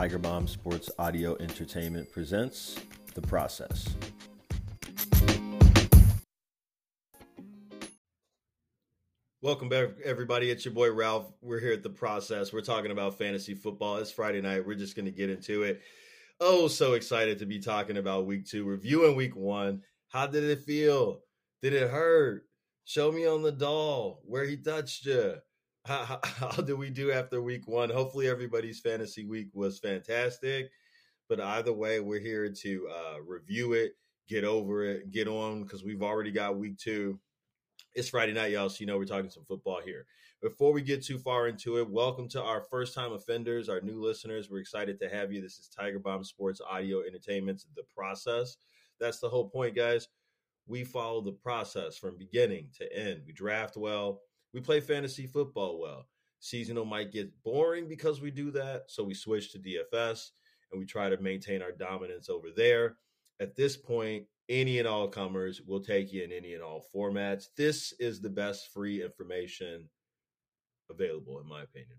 Tiger Bomb Sports Audio Entertainment presents The Process. Welcome back, everybody. It's your boy Ralph. We're here at The Process. We're talking about fantasy football. It's Friday night. We're just going to get into it. Oh, so excited to be talking about week two, reviewing week one. How did it feel? Did it hurt? Show me on the doll where he touched you. How, how, did we do after week one? Hopefully, everybody's fantasy week was fantastic. But either way, we're here to uh, review it, get over it, get on because we've already got week two it's Friday night, y'all, so you know we're talking some football here. Before we get too far into it, welcome to our first time offenders, our new listeners. We're excited to have you. This is Tiger Bomb Sports Audio Entertainment's The Process. That's the whole point, guys. We follow the process from beginning to end. We draft well, we play fantasy football well. Seasonal might get boring because we do that, so we switch to DFS and we try to maintain our dominance over there. At this point, any and all comers will take you in any and all formats. This is the best free information available, in my opinion.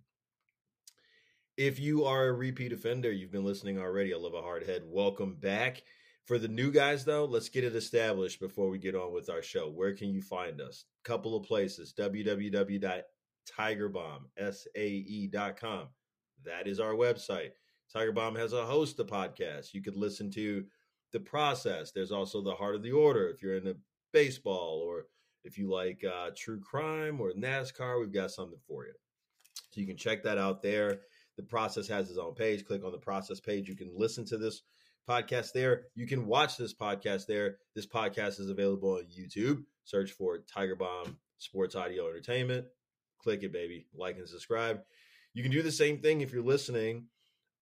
If you are a repeat offender, you've been listening already. I love a hard head. Welcome back. For the new guys, though, let's get it established before we get on with our show. Where can you find us? Couple of places www.tigerbomb.sae.com. That is our website. Tiger Bomb has a host of podcasts. You could listen to the process. There's also the heart of the order. If you're into baseball or if you like uh, true crime or NASCAR, we've got something for you. So you can check that out there. The process has its own page. Click on the process page. You can listen to this podcast there. You can watch this podcast there. This podcast is available on YouTube. Search for Tiger Bomb Sports Audio Entertainment. Click it, baby. Like and subscribe. You can do the same thing if you're listening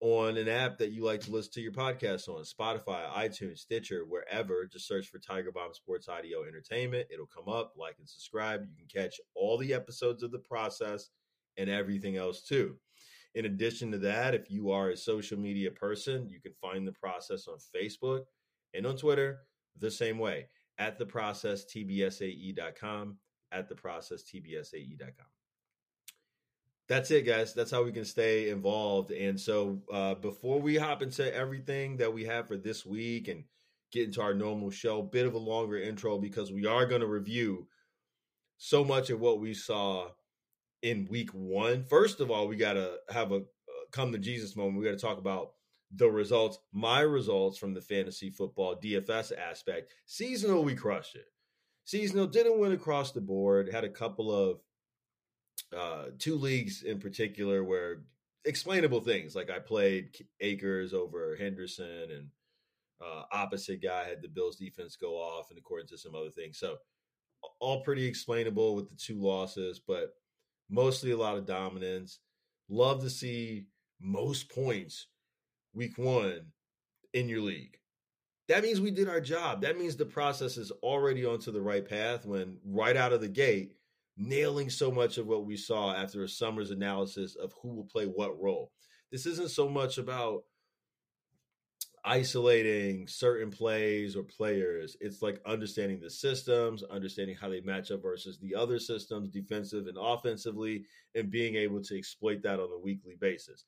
on an app that you like to listen to your podcast on Spotify, iTunes, Stitcher, wherever. Just search for Tiger Bomb Sports Audio Entertainment. It'll come up. Like and subscribe. You can catch all the episodes of the process and everything else too. In addition to that, if you are a social media person, you can find the process on Facebook and on Twitter the same way at the process tbsae.com at the process tbsae.com that's it, guys. That's how we can stay involved. And so, uh, before we hop into everything that we have for this week and get into our normal show, bit of a longer intro because we are going to review so much of what we saw in week one. First of all, we got to have a come to Jesus moment. We got to talk about the results, my results from the fantasy football DFS aspect. Seasonal, we crushed it. Seasonal didn't win across the board, had a couple of uh, two leagues in particular where explainable things like I played Akers over Henderson and uh, opposite guy had the Bills defense go off and according to some other things. So all pretty explainable with the two losses, but mostly a lot of dominance. Love to see most points week one in your league. That means we did our job. That means the process is already onto the right path when right out of the gate nailing so much of what we saw after a summer's analysis of who will play what role. This isn't so much about isolating certain plays or players. It's like understanding the systems, understanding how they match up versus the other systems, defensive and offensively, and being able to exploit that on a weekly basis.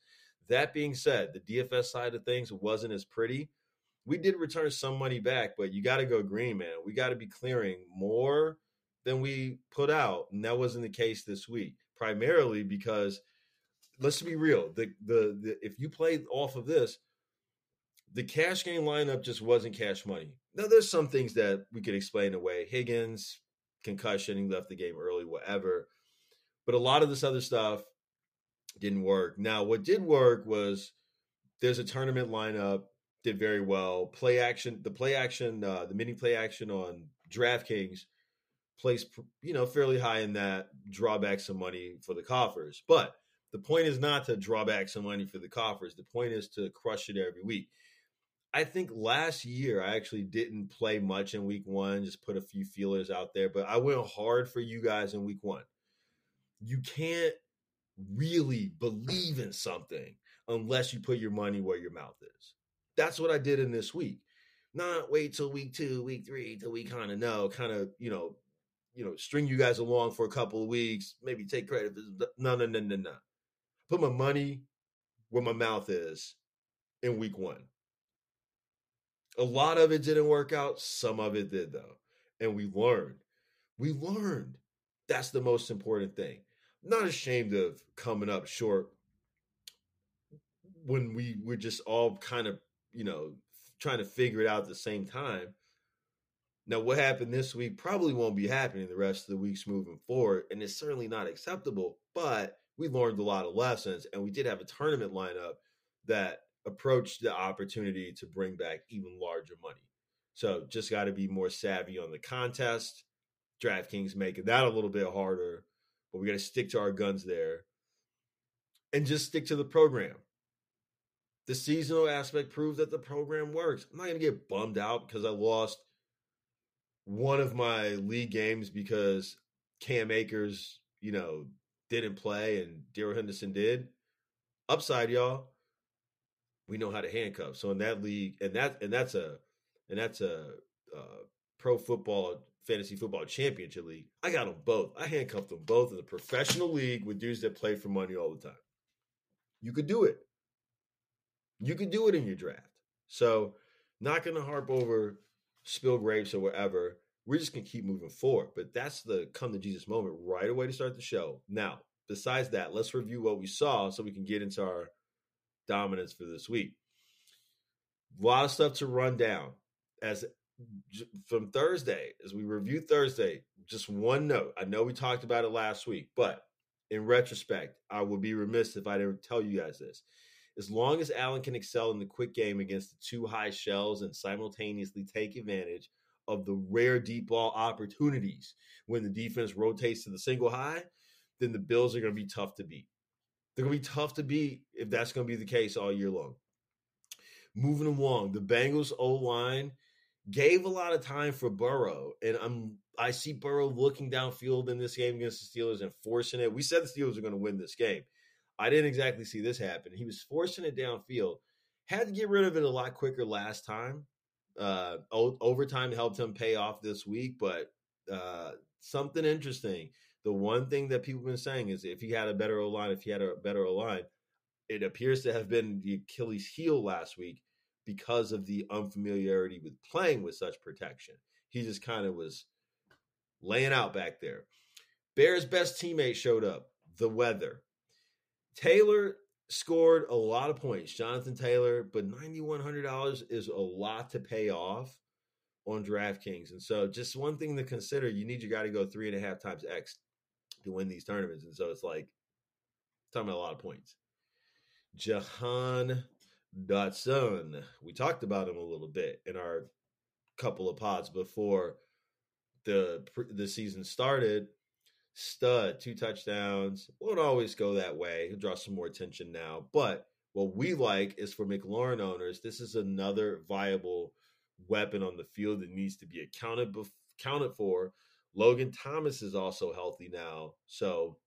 That being said, the DFS side of things wasn't as pretty. We did return some money back, but you got to go green, man. We got to be clearing more than we put out, and that wasn't the case this week. Primarily because, let's be real, the the, the if you played off of this, the cash game lineup just wasn't cash money. Now, there's some things that we could explain away. Higgins, concussion, he left the game early, whatever. But a lot of this other stuff didn't work. Now, what did work was there's a tournament lineup, did very well. Play action, the play action, uh, the mini play action on DraftKings place, you know, fairly high in that, draw back some money for the coffers. But the point is not to draw back some money for the coffers. The point is to crush it every week. I think last year I actually didn't play much in week one, just put a few feelers out there, but I went hard for you guys in week one. You can't really believe in something unless you put your money where your mouth is. That's what I did in this week. Not wait till week two, week three, till we kind of know, kind of, you know, you know, string you guys along for a couple of weeks, maybe take credit. No, no, no, no, no. Put my money where my mouth is in week one. A lot of it didn't work out. Some of it did, though. And we learned. We learned. That's the most important thing. I'm not ashamed of coming up short when we were just all kind of, you know, trying to figure it out at the same time. Now, what happened this week probably won't be happening the rest of the weeks moving forward, and it's certainly not acceptable. But we learned a lot of lessons, and we did have a tournament lineup that approached the opportunity to bring back even larger money. So, just got to be more savvy on the contest. DraftKings making that a little bit harder, but we got to stick to our guns there and just stick to the program. The seasonal aspect proves that the program works. I'm not going to get bummed out because I lost one of my league games because Cam Akers, you know, didn't play and Darrell Henderson did. Upside, y'all, we know how to handcuff. So in that league, and that and that's a and that's a uh, pro football fantasy football championship league. I got them both. I handcuffed them both in the professional league with dudes that play for money all the time. You could do it. You could do it in your draft. So not going to harp over spill grapes or whatever. We're just going to keep moving forward. But that's the come to Jesus moment right away to start the show. Now, besides that, let's review what we saw so we can get into our dominance for this week. A lot of stuff to run down. As from Thursday, as we review Thursday, just one note. I know we talked about it last week, but in retrospect, I would be remiss if I didn't tell you guys this. As long as Allen can excel in the quick game against the two high shells and simultaneously take advantage of the rare deep ball opportunities when the defense rotates to the single high, then the Bills are going to be tough to beat. They're going to be tough to beat if that's going to be the case all year long. Moving along, the Bengals O line gave a lot of time for Burrow, and I'm I see Burrow looking downfield in this game against the Steelers and forcing it. We said the Steelers are going to win this game. I didn't exactly see this happen. He was forcing it downfield. Had to get rid of it a lot quicker last time. Uh, overtime helped him pay off this week, but uh, something interesting. The one thing that people have been saying is if he had a better O line, if he had a better O line, it appears to have been the Achilles heel last week because of the unfamiliarity with playing with such protection. He just kind of was laying out back there. Bears' best teammate showed up, the weather. Taylor scored a lot of points, Jonathan Taylor, but $9,100 is a lot to pay off on DraftKings. And so, just one thing to consider you need your guy to go three and a half times X to win these tournaments. And so, it's like talking about a lot of points. Jahan Dotson, we talked about him a little bit in our couple of pods before the the season started stud, two touchdowns. Won't always go that way. He'll draw some more attention now. But what we like is for McLaurin owners, this is another viable weapon on the field that needs to be accounted accounted for. Logan Thomas is also healthy now. So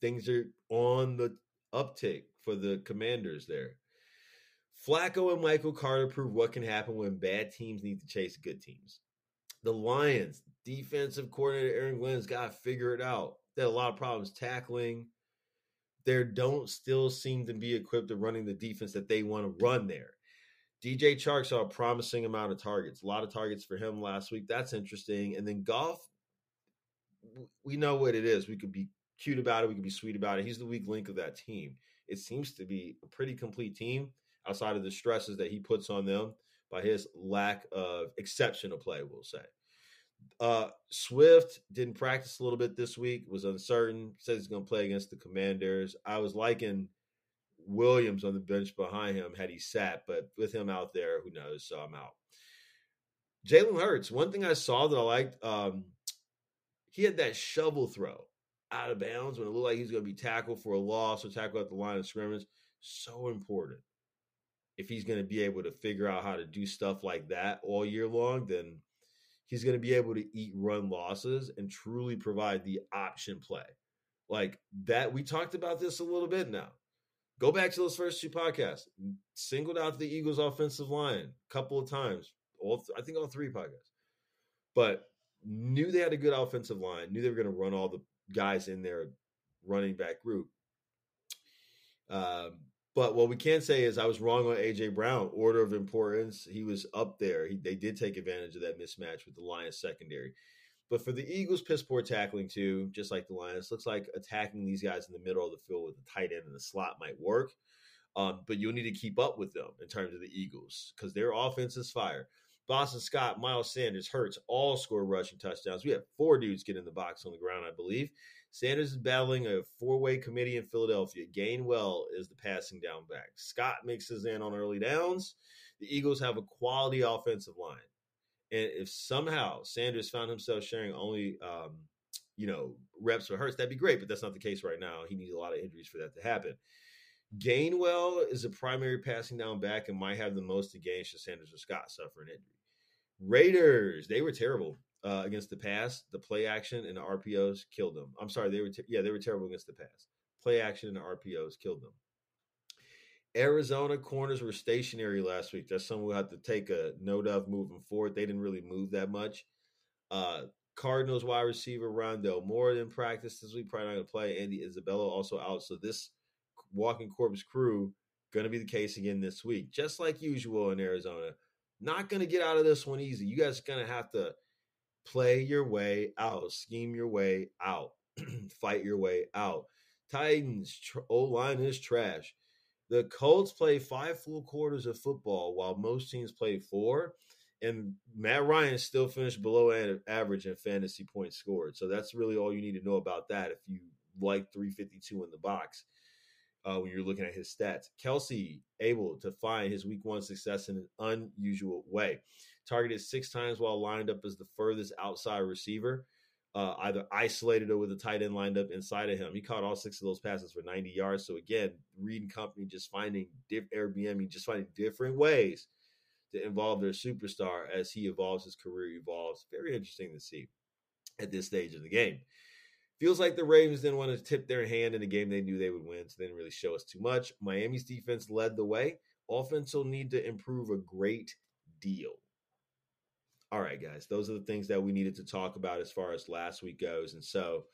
things are on the uptick for the commanders there. Flacco and Michael Carter prove what can happen when bad teams need to chase good teams. The Lions, defensive coordinator Aaron Glenn's got to figure it out. They had a lot of problems tackling. There don't still seem to be equipped to running the defense that they want to run there. DJ Chark saw a promising amount of targets, a lot of targets for him last week. That's interesting. And then Goff, we know what it is. We could be cute about it. We could be sweet about it. He's the weak link of that team. It seems to be a pretty complete team outside of the stresses that he puts on them by his lack of exceptional play, we'll say. Uh, Swift didn't practice a little bit this week, was uncertain, says he's going to play against the Commanders. I was liking Williams on the bench behind him had he sat, but with him out there, who knows? So I'm out. Jalen Hurts, one thing I saw that I liked, um, he had that shovel throw out of bounds when it looked like he's going to be tackled for a loss or tackled at the line of scrimmage. So important. If he's going to be able to figure out how to do stuff like that all year long, then – he's going to be able to eat run losses and truly provide the option play. Like that, we talked about this a little bit now. Go back to those first two podcasts. Singled out the Eagles' offensive line a couple of times. All I think all three podcasts, but knew they had a good offensive line. Knew they were going to run all the guys in their running back group. Um, But what we can say is I was wrong on AJ Brown. Order of importance, he was up there. He, they did take advantage of that mismatch with the Lions secondary. But for the Eagles, piss poor tackling too, just like the Lions. Looks like attacking these guys in the middle of the field with the tight end and the slot might work. Um, but you'll need to keep up with them in terms of the Eagles because their offense is fire. Boston Scott, Miles Sanders, Hurts all score rushing touchdowns. We have four dudes get in the box on the ground, I believe. Sanders is battling a four way committee in Philadelphia. Gainwell is the passing down back. Scott mixes in on early downs. The Eagles have a quality offensive line. And if somehow Sanders found himself sharing only, um, you know, reps with Hurts, that'd be great. But that's not the case right now. He needs a lot of injuries for that to happen. Gainwell is a primary passing down back and might have the most gain should Sanders or Scott suffer an injury. Raiders, they were terrible uh, against the pass. The play action and the RPOs killed them. I'm sorry, they were te- yeah they were terrible against the pass. Play action and the RPOs killed them. Arizona corners were stationary last week. That's something we'll have to take a note of moving forward. They didn't really move that much. Uh, Cardinals wide receiver Rondale Moore than practice this week. Probably not going to play. Andy Isabella also out. So this walking corpse crew going to be the case again this week, just like usual in Arizona. Not going to get out of this one easy. You guys are going to have to play your way out, scheme your way out, fight your way out. Titans tr- line is trash. The Colts play five full quarters of football while most teams play four. And Matt Ryan still finished below average in fantasy points scored. So that's really all you need to know about that if you like 352 in the box uh, when you're looking at his stats. Kelce able to find his week one success in an unusual way. Targeted six times while lined up as the furthest outside receiver, uh, either isolated or with a tight end lined up inside of him. He caught all six of those passes for 90 yards. So again, Reid and company just finding diff- Airbnb, just finding different ways to involve their superstar as he evolves, his career evolves. Very interesting to see at this stage of the game feels like the Ravens didn't want to tip their hand in a game they knew they would win, so they didn't really show us too much. Miami's defense led the way. Offense will need to improve a great deal. All right, guys, those are the things that we needed to talk about as far as last week goes. And so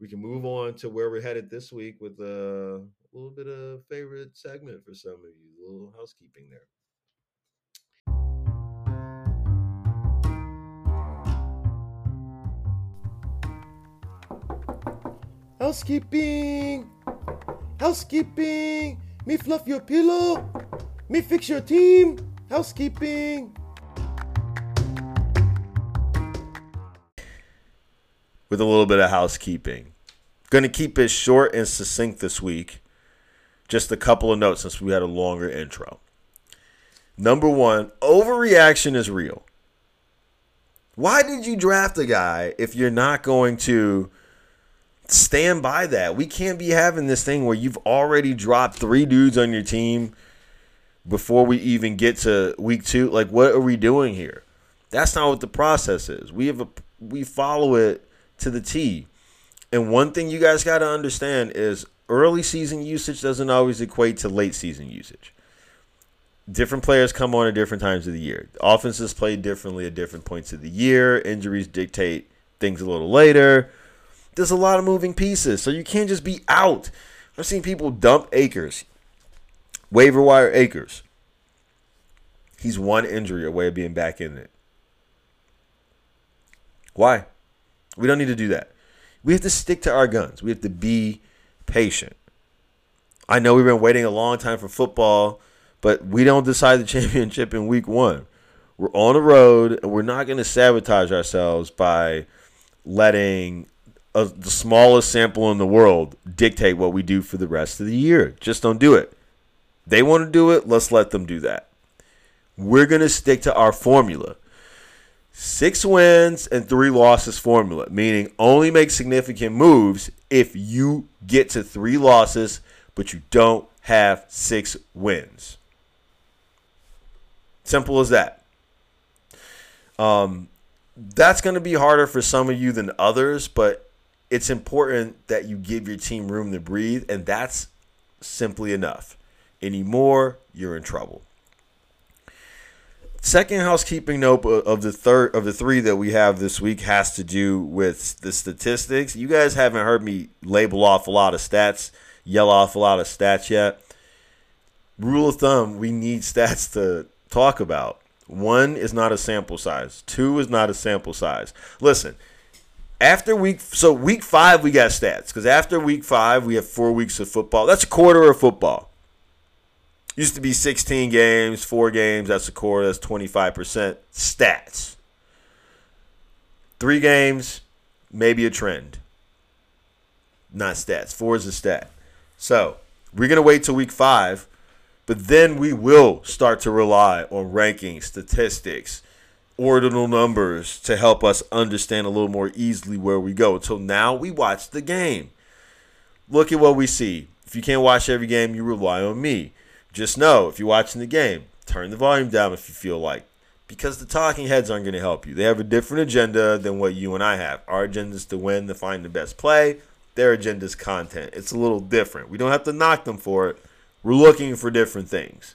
we can move on to where we're headed this week with a little bit of favorite segment for some of you, a little housekeeping there. Housekeeping! Housekeeping! Me fluff your pillow! Me fix your team! Housekeeping! With a little bit of housekeeping. Going to keep it short and succinct this week. Just a couple of notes since we had a longer intro. Number one, overreaction is real. Why did you draft a guy if you're not going to stand by that. We can't be having this thing where you've already dropped three dudes on your team before we even get to week two. Like, what are we doing here? That's not what the process is. We have a we follow it to the T. And one thing you guys got to understand is early season usage doesn't always equate to late season usage. Different players come on at different times of the year. Offenses play differently at different points of the year. Injuries dictate things a little later there's a lot of moving pieces. So you can't just be out. I've seen people dump Akers, waiver wire Akers. He's one injury away of being back in it. Why? We don't need to do that. We have to stick to our guns. We have to be patient. I know we've been waiting a long time for football, but we don't decide the championship in week one. We're on the road, and we're not going to sabotage ourselves by letting a, the smallest sample in the world dictate what we do for the rest of the year. Just don't do it. They want to do it, let's let them do that. We're going to stick to our formula. Six wins and three losses formula, meaning only make significant moves if you get to three losses, but you don't have six wins. Simple as that. Um, that's going to be harder for some of you than others, but it's important that you give your team room to breathe, and that's simply enough. Any more, you're in trouble. Second housekeeping note of the third of the three that we have this week has to do with the statistics. You guys haven't heard me label off a lot of stats, yell off a lot of stats yet. rule of thumb, we need stats to talk about. One is not a sample size. Two is not a sample size. Listen, after week so week five we got stats because after week five we have four weeks of football. That's a quarter of football. Used to be 16 games, four games. That's a quarter. That's 25% stats. Three games, maybe a trend. Not stats. Four is a stat. So we're gonna wait till week five, but then we will start to rely on rankings, statistics, ordinal numbers to help us understand a little more easily where we go. Until now, we watch the game. Look at what we see. If you can't watch every game, you rely on me. Just know if you're watching the game, turn the volume down if you feel like. Because the talking heads aren't going to help you. They have a different agenda than what you and I have. Our agenda is to win, to find the best play. Their agenda is content. It's a little different. We don't have to knock them for it. We're looking for different things.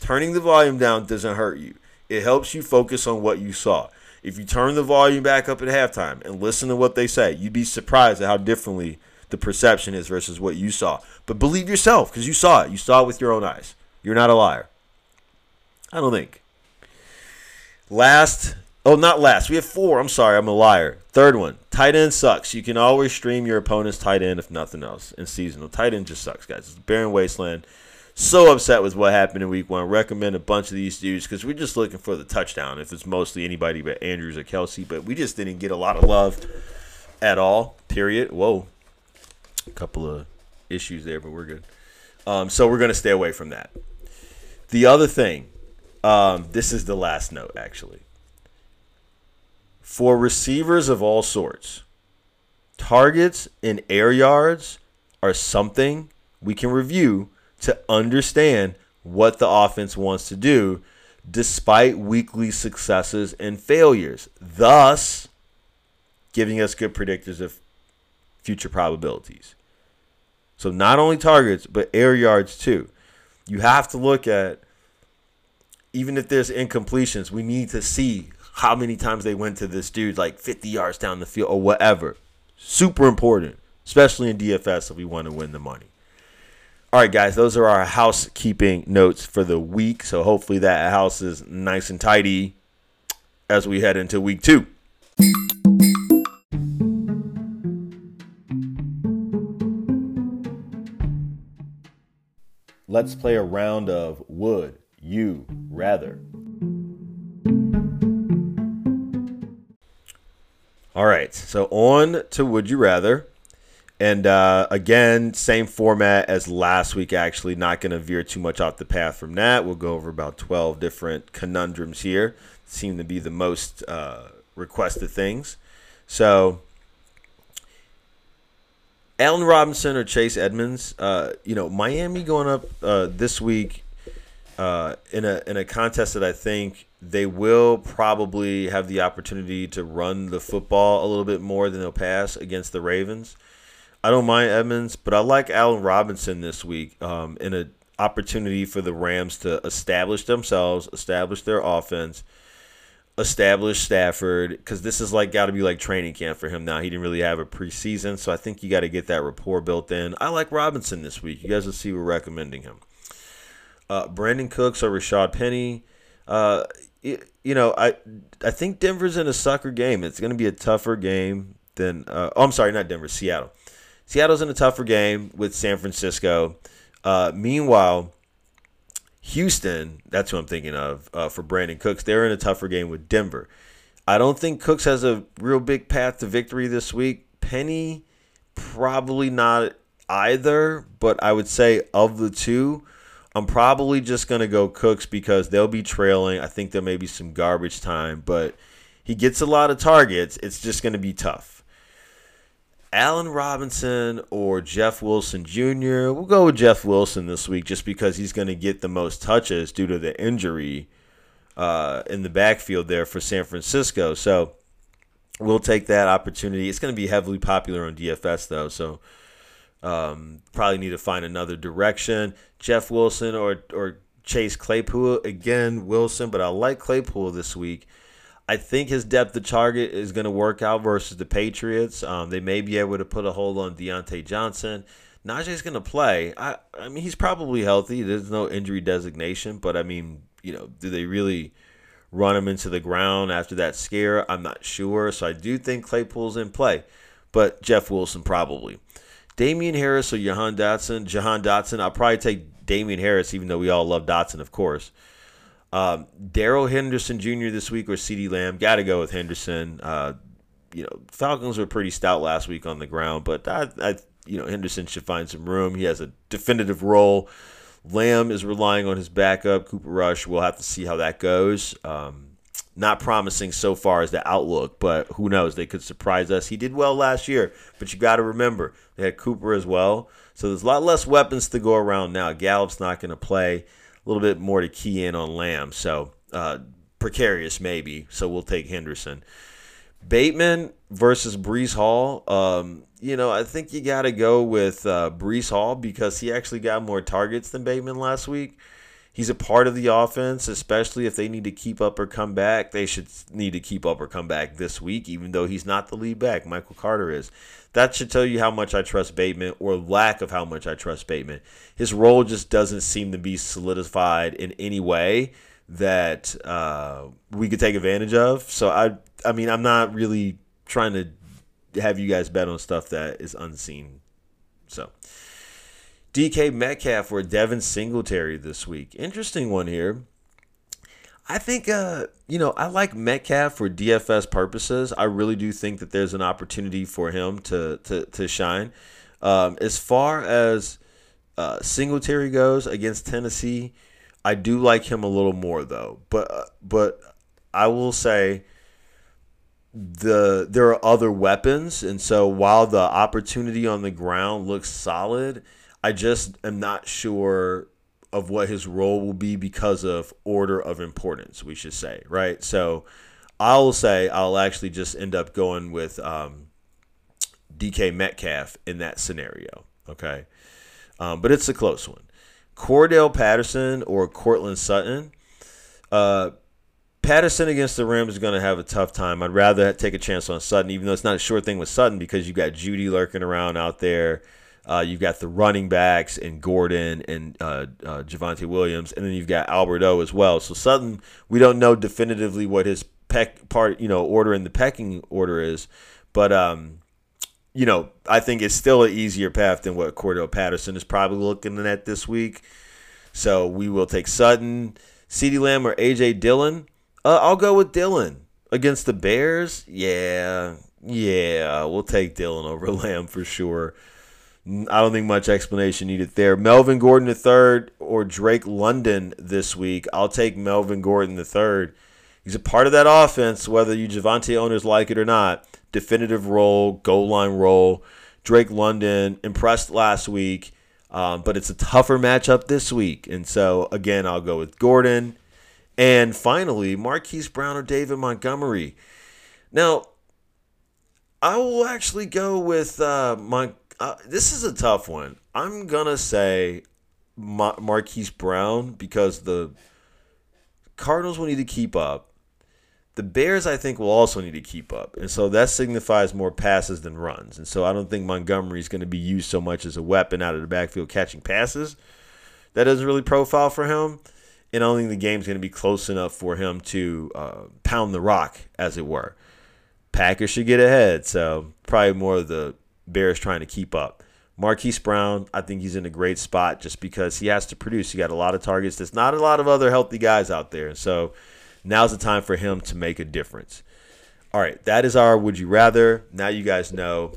Turning the volume down doesn't hurt you. It helps you focus on what you saw. If you turn the volume back up at halftime and listen to what they say, you'd be surprised at how differently the perception is versus what you saw. But believe yourself because you saw it. You saw it with your own eyes. You're not a liar. I don't think. Last, oh, not last. We have four. I'm sorry, I'm a liar. Third one, tight end sucks. You can always stream your opponent's tight end if nothing else in seasonal. Tight end just sucks, guys. It's barren wasteland so upset with what happened in week one. Recommend a bunch of these dudes because we're just looking for the touchdown. If it's mostly anybody but Andrews or Kelce, but we just didn't get a lot of love at all. Period. Whoa, a couple of issues there, but we're good. Um, so we're gonna stay away from that. The other thing, um, this is the last note actually. For receivers of all sorts, targets and air yards are something we can review to understand what the offense wants to do despite weekly successes and failures, thus giving us good predictors of future probabilities. So not only targets, but air yards too. You have to look at even if there's incompletions, we need to see how many times they went to this dude like 50 yards down the field or whatever. Super important, especially in DFS if we want to win the money. All right, guys, those are our housekeeping notes for the week. So hopefully that house is nice and tidy as we head into week two. Let's play a round of Would You Rather. All right, so on to Would You Rather. And uh, again, same format as last week, actually. Not going to veer too much off the path from that. We'll go over about 12 different conundrums here. Seem to be the most uh, requested things. So, Allen Robinson or Chase Edmonds, uh, you know, Miami going up uh, this week uh, in, a, in a contest that I think they will probably have the opportunity to run the football a little bit more than they'll pass against the Ravens. I don't mind Edmonds, but I like Allen Robinson this week um, in an opportunity for the Rams to establish themselves, establish their offense, establish Stafford, because this is like got to be like training camp for him now. He didn't really have a preseason, so I think you got to get that rapport built in. I like Robinson this week. You guys will see we're recommending him. Uh, Brandin Cooks or Rashaad Penny. Uh, you know, I I think Denver's in a sucker game. It's going to be a tougher game than. Uh, oh, I'm sorry, not Denver, Seattle. Seattle's in a tougher game with San Francisco. Uh, meanwhile, Houston, that's who I'm thinking of uh, for Brandin Cooks. They're in a tougher game with Denver. I don't think Cooks has a real big path to victory this week. Penny, probably not either, but I would say of the two, I'm probably just going to go Cooks because they'll be trailing. I think there may be some garbage time, but he gets a lot of targets. It's just going to be tough. Allen Robinson or Jeff Wilson Jr. We'll go with Jeff Wilson this week just because he's going to get the most touches due to the injury uh, in the backfield there for San Francisco. So we'll take that opportunity. It's going to be heavily popular on DFS though, so um, probably need to find another direction. Jeff Wilson or or Chase Claypool again. Wilson, but I like Claypool this week. I think his depth of target is going to work out versus the Patriots. Um, they may be able to put a hold on Diontae Johnson. Najee's going to play. I, I mean, he's probably healthy. There's no injury designation, but I mean, you know, do they really run him into the ground after that scare? I'm not sure. So I do think Claypool's in play, but Jeff Wilson probably. Damien Harris or Jahan Dotson? Jahan Dotson. I'll probably take Damien Harris, even though we all love Dotson, of course. Um, Darrell Henderson Jr. this week or CeeDee Lamb? Got to go with Henderson. Uh, you know, Falcons were pretty stout last week on the ground, but I, I, you know, Henderson should find some room. He has a definitive role. Lamb is relying on his backup, Cooper Rush. We'll have to see how that goes. Um, not promising so far as the outlook, but who knows? They could surprise us. He did well last year, but you got to remember they had Cooper as well. So there's a lot less weapons to go around now. Gallup's not going to play. Little bit more to key in on Lamb. So uh, precarious maybe. So we'll take Henderson. Bateman versus Breece Hall. Um, you know, I think you got to go with uh, Breece Hall because he actually got more targets than Bateman last week. He's a part of the offense, especially if they need to keep up or come back. They should need to keep up or come back this week, even though he's not the lead back. Michael Carter is. That should tell you how much I trust Bateman or lack of how much I trust Bateman. His role just doesn't seem to be solidified in any way that uh, we could take advantage of. So I, I mean, I'm not really trying to have you guys bet on stuff that is unseen. So DK Metcalf or Devin Singletary this week. Interesting one here. I think, uh, you know, I like Metcalf for DFS purposes. I really do think that there's an opportunity for him to to, to shine. Um, as far as uh, Singletary goes against Tennessee, I do like him a little more though. But uh, but I will say the there are other weapons, and so while the opportunity on the ground looks solid, I just am not sure of what his role will be because of order of importance, we should say, right? So I'll say I'll actually just end up going with um, DK Metcalf in that scenario, okay? Um, but it's a close one. Cordell Patterson or Courtland Sutton. Uh, Patterson against the Rams is going to have a tough time. I'd rather take a chance on Sutton, even though it's not a sure thing with Sutton because you got Jeudy lurking around out there. Uh, you've got the running backs and Gordon and uh, uh, Javonte Williams, and then you've got Albert O as well. So Sutton, we don't know definitively what his peck part, you know, order in the pecking order is, but um, you know, I think it's still an easier path than what Cordell Patterson is probably looking at this week. So we will take Sutton, CeeDee Lamb, or AJ Dillon. Uh, I'll go with Dillon against the Bears. Yeah, yeah, we'll take Dillon over Lamb for sure. I don't think much explanation needed there. Melvin Gordon III or Drake London this week. I'll take Melvin Gordon III. He's a part of that offense, whether you Javonte owners like it or not. Definitive role, goal line role. Drake London impressed last week, um, but it's a tougher matchup this week. And so, again, I'll go with Gordon. And finally, Marquise Brown or David Montgomery. Now, I will actually go with uh, uh, this is a tough one. I'm gonna say Mar- Marquise Brown because the Cardinals will need to keep up. The Bears, I think, will also need to keep up, and so that signifies more passes than runs. And so I don't think Montgomery is going to be used so much as a weapon out of the backfield catching passes. That doesn't really profile for him, and I don't think the game's going to be close enough for him to uh, pound the rock, as it were. Packers should get ahead, so probably more of the Bears trying to keep up. Marquise Brown, I think he's in a great spot just because he has to produce. He got a lot of targets. There's not a lot of other healthy guys out there. So now's the time for him to make a difference. All right, that is our would you rather. Now you guys know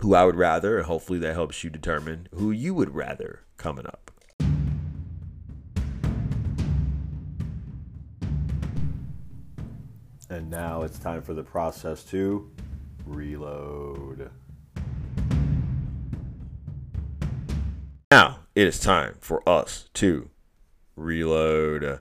who I would rather, and hopefully that helps you determine who you would rather coming up. And now it's time for the process to reload. Now it is time for us to reload.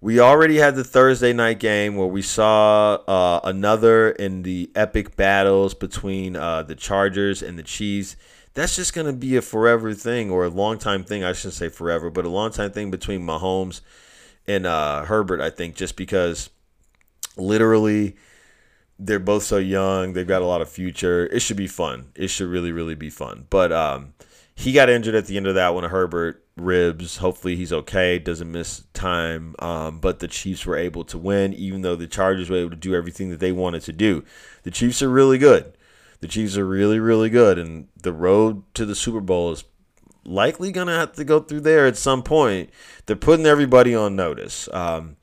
We already had the Thursday night game where we saw uh, another in the epic battles between uh, the Chargers and the Chiefs. That's just going to be a forever thing, or a long time thing. I shouldn't say forever, but a long time thing between Mahomes and uh, Herbert. I think just because literally they're both so young, they've got a lot of future. It should be fun. It should really, really be fun. But um, he got injured at the end of that one. Herbert ribs. Hopefully he's okay. Doesn't miss time. Um, but the Chiefs were able to win, even though the Chargers were able to do everything that they wanted to do. The Chiefs are really good. The Chiefs are really, really good, and the road to the Super Bowl is likely to have to go through there at some point. They're putting everybody on notice. Um,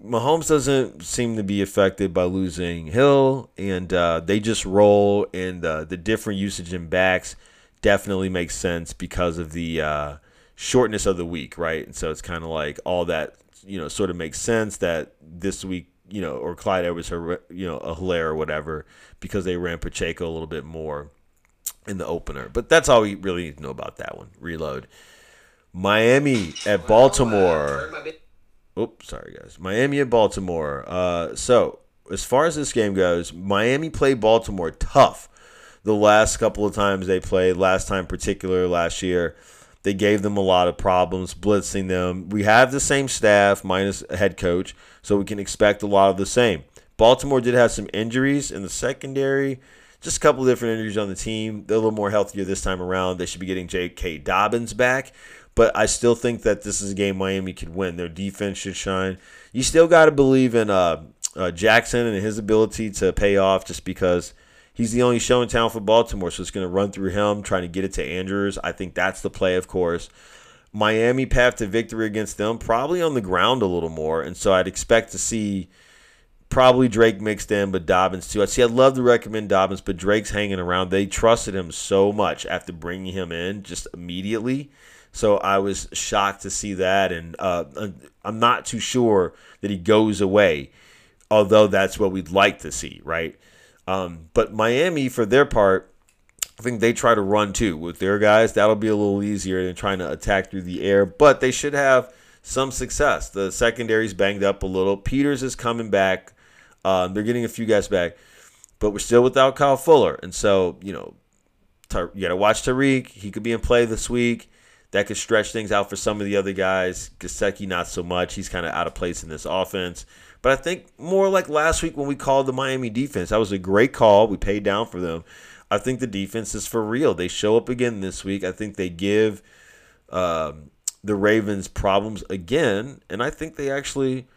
Mahomes doesn't seem to be affected by losing Hill, and uh, they just roll, and uh, the different usage in backs definitely makes sense because of the uh, shortness of the week, right? And so it's kind of like all that, you know, sort of makes sense that this week, you know, or Clyde Edwards, you know, a Helaire or whatever, because they ran Pacheco a little bit more in the opener. But that's all we really need to know about that one. Reload. Miami at Baltimore. Oops, sorry guys. Miami at Baltimore. Uh, so as far as this game goes, Miami played Baltimore tough the last couple of times they played. Last time, particular last year, they gave them a lot of problems, blitzing them. We have the same staff minus a head coach, so we can expect a lot of the same. Baltimore did have some injuries in the secondary just a couple different injuries on the team. They're a little more healthier this time around. They should be getting J.K. Dobbins back. But I still think that this is a game Miami could win. Their defense should shine. You still got to believe in uh, uh, Jackson and his ability to pay off just because he's the only show in town for Baltimore. So it's going to run through him, trying to get it to Andrews. I think that's the play, of course. Miami path to victory against them, probably on the ground a little more. And so I'd expect to see probably Drake mixed in, but Dobbins too. I see. I'd love to recommend Dobbins, but Drake's hanging around. They trusted him so much after bringing him in just immediately. So I was shocked to see that, and uh, I'm not too sure that he goes away, although that's what we'd like to see, right? Um, but Miami, for their part, I think they try to run too with their guys. That'll be a little easier than trying to attack through the air, but they should have some success. The secondary's banged up a little. Peters is coming back. Um, they're getting a few guys back, but we're still without Kyle Fuller. And so, you know, you got to watch Tyreek. He could be in play this week. That could stretch things out for some of the other guys. Gesicki, not so much. He's kind of out of place in this offense. But I think more like last week when we called the Miami defense. That was a great call. We paid down for them. I think the defense is for real. They show up again this week. I think they give um, the Ravens problems again. And I think they actually –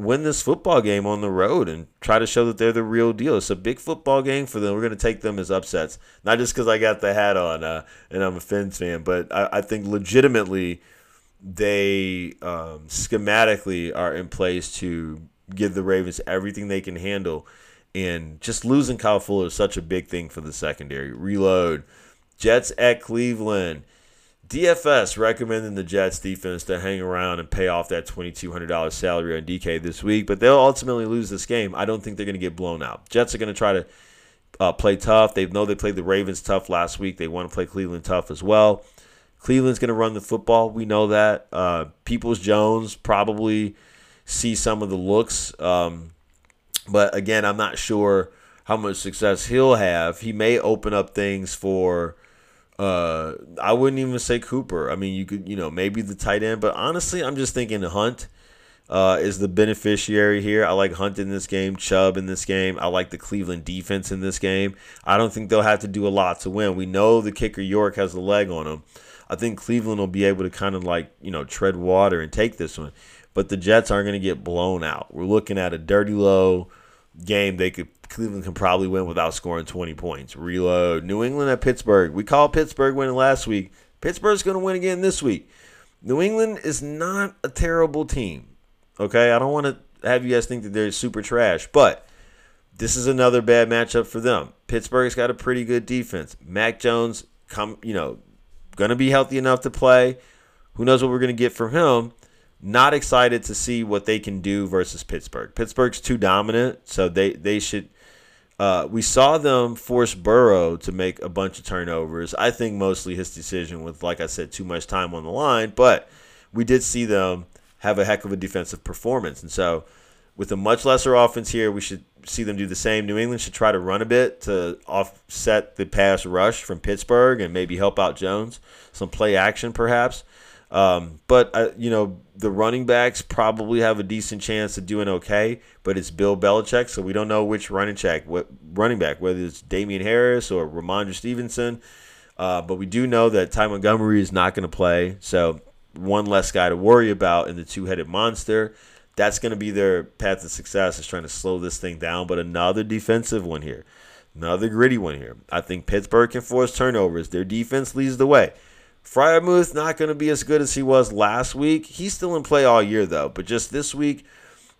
win this football game on the road and try to show that they're the real deal. It's a big football game for them. We're going to take them as upsets, not just because I got the hat on uh, and I'm a Fins fan, but I, I think legitimately they um, schematically are in place to give the Ravens everything they can handle. And just losing Kyle Fuller is such a big thing for the secondary. Reload. Jets at Cleveland. DFS recommending the Jets defense to hang around and pay off that $2,200 salary on DK this week, but they'll ultimately lose this game. I don't think they're going to get blown out. Jets are going to try to uh, play tough. They know they played the Ravens tough last week. They want to play Cleveland tough as well. Cleveland's going to run the football. We know that. Uh, Peoples Jones probably see some of the looks. Um, but again, I'm not sure how much success he'll have. He may open up things for uh, I wouldn't even say Cooper. I mean, you could, you know, maybe the tight end, but honestly, I'm just thinking Hunt uh, is the beneficiary here. I like Hunt in this game, Chubb in this game. I like the Cleveland defense in this game. I don't think they'll have to do a lot to win. We know the kicker York has a leg on him. I think Cleveland will be able to kind of like, you know, tread water and take this one. But the Jets aren't going to get blown out. We're looking at a dirty low game they could Cleveland can probably win without scoring 20 points. Reload. New England at Pittsburgh. We called Pittsburgh winning last week. Pittsburgh's going to win again this week. New England is not a terrible team. Okay, I don't want to have you guys think that they're super trash, but this is another bad matchup for them. Pittsburgh's got a pretty good defense. Mac Jones come, you know, going to be healthy enough to play. Who knows what we're going to get from him? Not excited to see what they can do versus Pittsburgh. Pittsburgh's too dominant, so they they should. Uh, we saw them force Burrow to make a bunch of turnovers. I think mostly his decision with, like I said, too much time on the line. But we did see them have a heck of a defensive performance, and so with a much lesser offense here, we should see them do the same. New England should try to run a bit to offset the pass rush from Pittsburgh and maybe help out Jones. Some play action, perhaps. Um, but uh, you know the running backs probably have a decent chance of doing okay. But it's Bill Belichick, so we don't know which running check, what running back, whether it's Damien Harris or Rhamondre Stevenson. Uh, but we do know that Ty Montgomery is not going to play, so one less guy to worry about in the two-headed monster. That's going to be their path to success is trying to slow this thing down. But another defensive one here, another gritty one here. I think Pittsburgh can force turnovers. Their defense leads the way. Freiermuth not going to be as good as he was last week. He's still in play all year though, but just this week,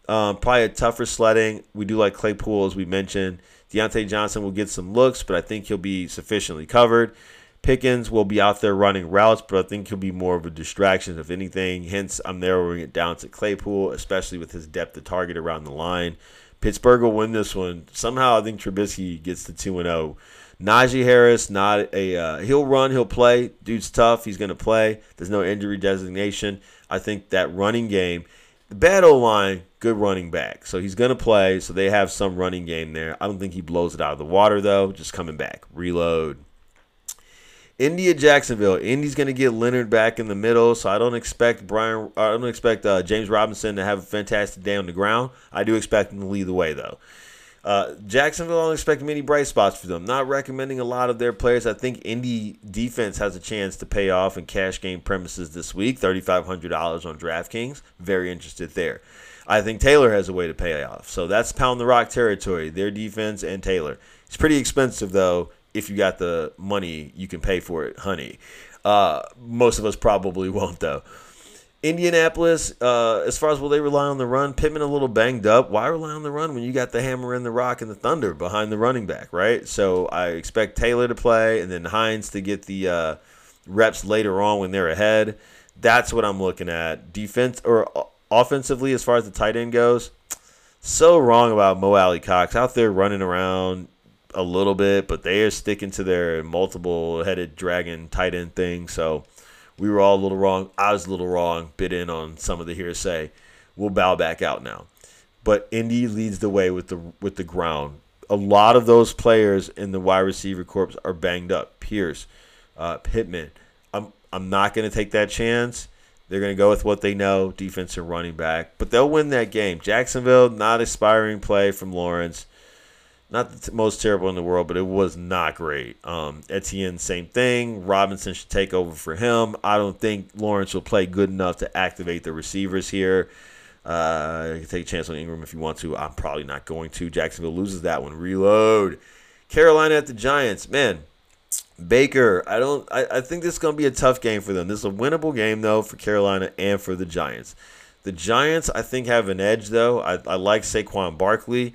um, probably a tougher sledding. We do like Claypool as we mentioned. Diontae Johnson will get some looks, but I think he'll be sufficiently covered. Pickens will be out there running routes, but I think he'll be more of a distraction, if anything. Hence, I'm narrowing it down to Claypool, especially with his depth of target around the line. Pittsburgh will win this one. Somehow, I think Trubisky gets the 2 0. Najee Harris, not a uh, he'll run, he'll play. Dude's tough. He's going to play. There's no injury designation. I think that running game, the bad O line, good running back. So he's going to play. So they have some running game there. I don't think he blows it out of the water though. Just coming back, reload. India Jacksonville. Indy's going to get Leonard back in the middle, so I don't expect Brian. I don't expect uh, James Robinson to have a fantastic day on the ground. I do expect him to lead the way though. Uh, Jacksonville, I don't expect many bright spots for them. Not recommending a lot of their players. I think Indy defense has a chance to pay off in cash game premises this week. $3,500 on DraftKings. Very interested there. I think Taylor has a way to pay off. So that's pound the rock territory. Their defense and Taylor. It's pretty expensive though. If you got the money, you can pay for it, honey. Uh, most of us probably won't though. Indianapolis, uh, as far as will they rely on the run, Pittman a little banged up. Why rely on the run when you got the hammer and the rock and the thunder behind the running back, right? So I expect Taylor to play and then Hines to get the uh, reps later on when they're ahead. That's what I'm looking at. Defense or offensively, as far as the tight end goes, so wrong about Mo Alie-Cox out there running around a little bit, but they are sticking to their multiple headed dragon tight end thing. So we were all a little wrong. I was a little wrong. Bit in on some of the hearsay. We'll bow back out now. But Indy leads the way with the with the ground. A lot of those players in the wide receiver corps are banged up. Pierce, uh, Pittman. I'm I'm not going to take that chance. They're going to go with what they know, defense and running back. But they'll win that game. Jacksonville, not aspiring play from Lawrence not the t- most terrible in the world, but it was not great. Um, Etienne, same thing. Robinson should take over for him. I don't think Lawrence will play good enough to activate the receivers here. Uh, you can take a chance on Ingram if you want to. I'm probably not going to. Jacksonville loses that one. Reload. Carolina at the Giants. Man, Baker. I don't. I, I think this is going to be a tough game for them. This is a winnable game though for Carolina and for the Giants. The Giants, I think, have an edge though. I, I like Saquon Barkley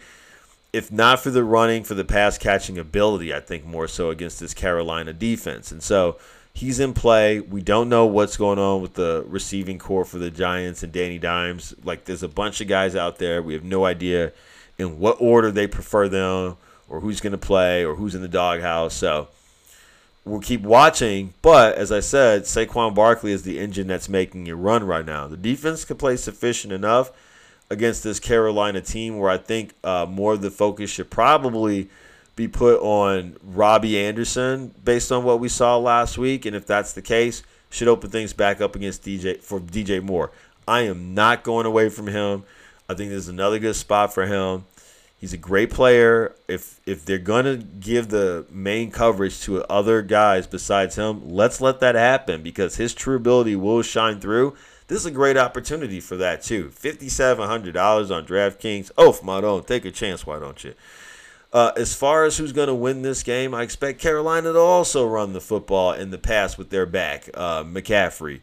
if not for the running, for the pass catching ability, I think more so against this Carolina defense. And so he's in play. We don't know what's going on with the receiving core for the Giants and Danny Dimes. Like there's a bunch of guys out there. We have no idea in what order they prefer them or who's going to play or who's in the doghouse. So we'll keep watching. But as I said, Saquon Barkley is the engine that's making it run right now. The defense can play sufficient enough against this Carolina team where I think uh, more of the focus should probably be put on Robbie Anderson based on what we saw last week. And if that's the case, should open things back up against DJ for DJ Moore. I am not going away from him. I think there's another good spot for him. He's a great player. If if they're gonna give the main coverage to other guys besides him, let's let that happen because his true ability will shine through. This is a great opportunity for that too. Fifty-seven hundred dollars on DraftKings. Oh, my own, take a chance. Why don't you? Uh, as far as who's going to win this game, I expect Carolina to also run the football in the pass with their back, uh, McCaffrey.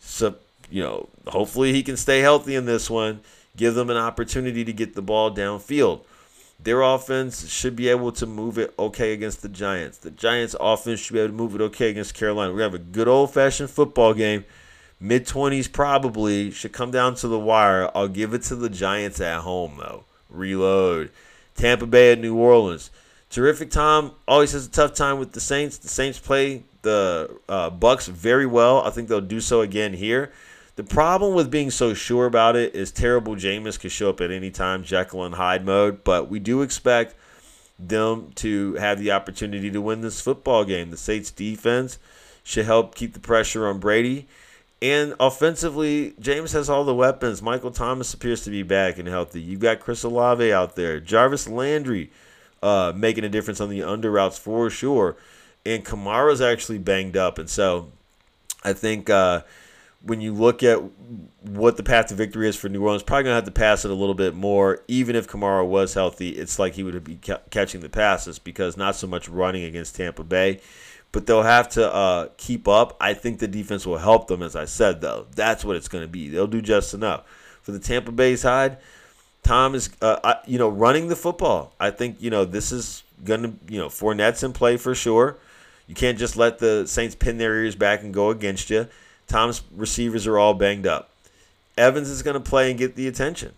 So you know, hopefully he can stay healthy in this one. Give them an opportunity to get the ball downfield. Their offense should be able to move it okay against the Giants. The Giants' offense should be able to move it okay against Carolina. We have a good old fashioned football game Mid 20s probably should come down to the wire. I'll give it to the Giants at home though. Reload. Tampa Bay at New Orleans. Terrific Tom always has a tough time with the Saints. The Saints play the uh, Bucs very well. I think they'll do so again here. The problem with being so sure about it is terrible Jameis could show up at any time, Jekyll and Hyde mode. But we do expect them to have the opportunity to win this football game. The Saints defense should help keep the pressure on Brady. And offensively, Jameis has all the weapons. Michael Thomas appears to be back and healthy. You've got Chris Olave out there. Jarvis Landry uh, making a difference on the under routes for sure. and Kamara's actually banged up, and so I think uh, when you look at what the path to victory is for New Orleans, probably gonna have to pass it a little bit more. Even if Kamara was healthy, it's like he would be ca- catching the passes because not so much running against Tampa Bay. But they'll have to uh, keep up. I think the defense will help them, as I said, though. That's what it's going to be. They'll do just enough. For the Tampa Bay side, Tom is, uh, I, you know, running the football. I think, you know, this is going to, you know, Fournette's in play for sure. You can't just let the Saints pin their ears back and go against you. Tom's receivers are all banged up. Evans is going to play and get the attention.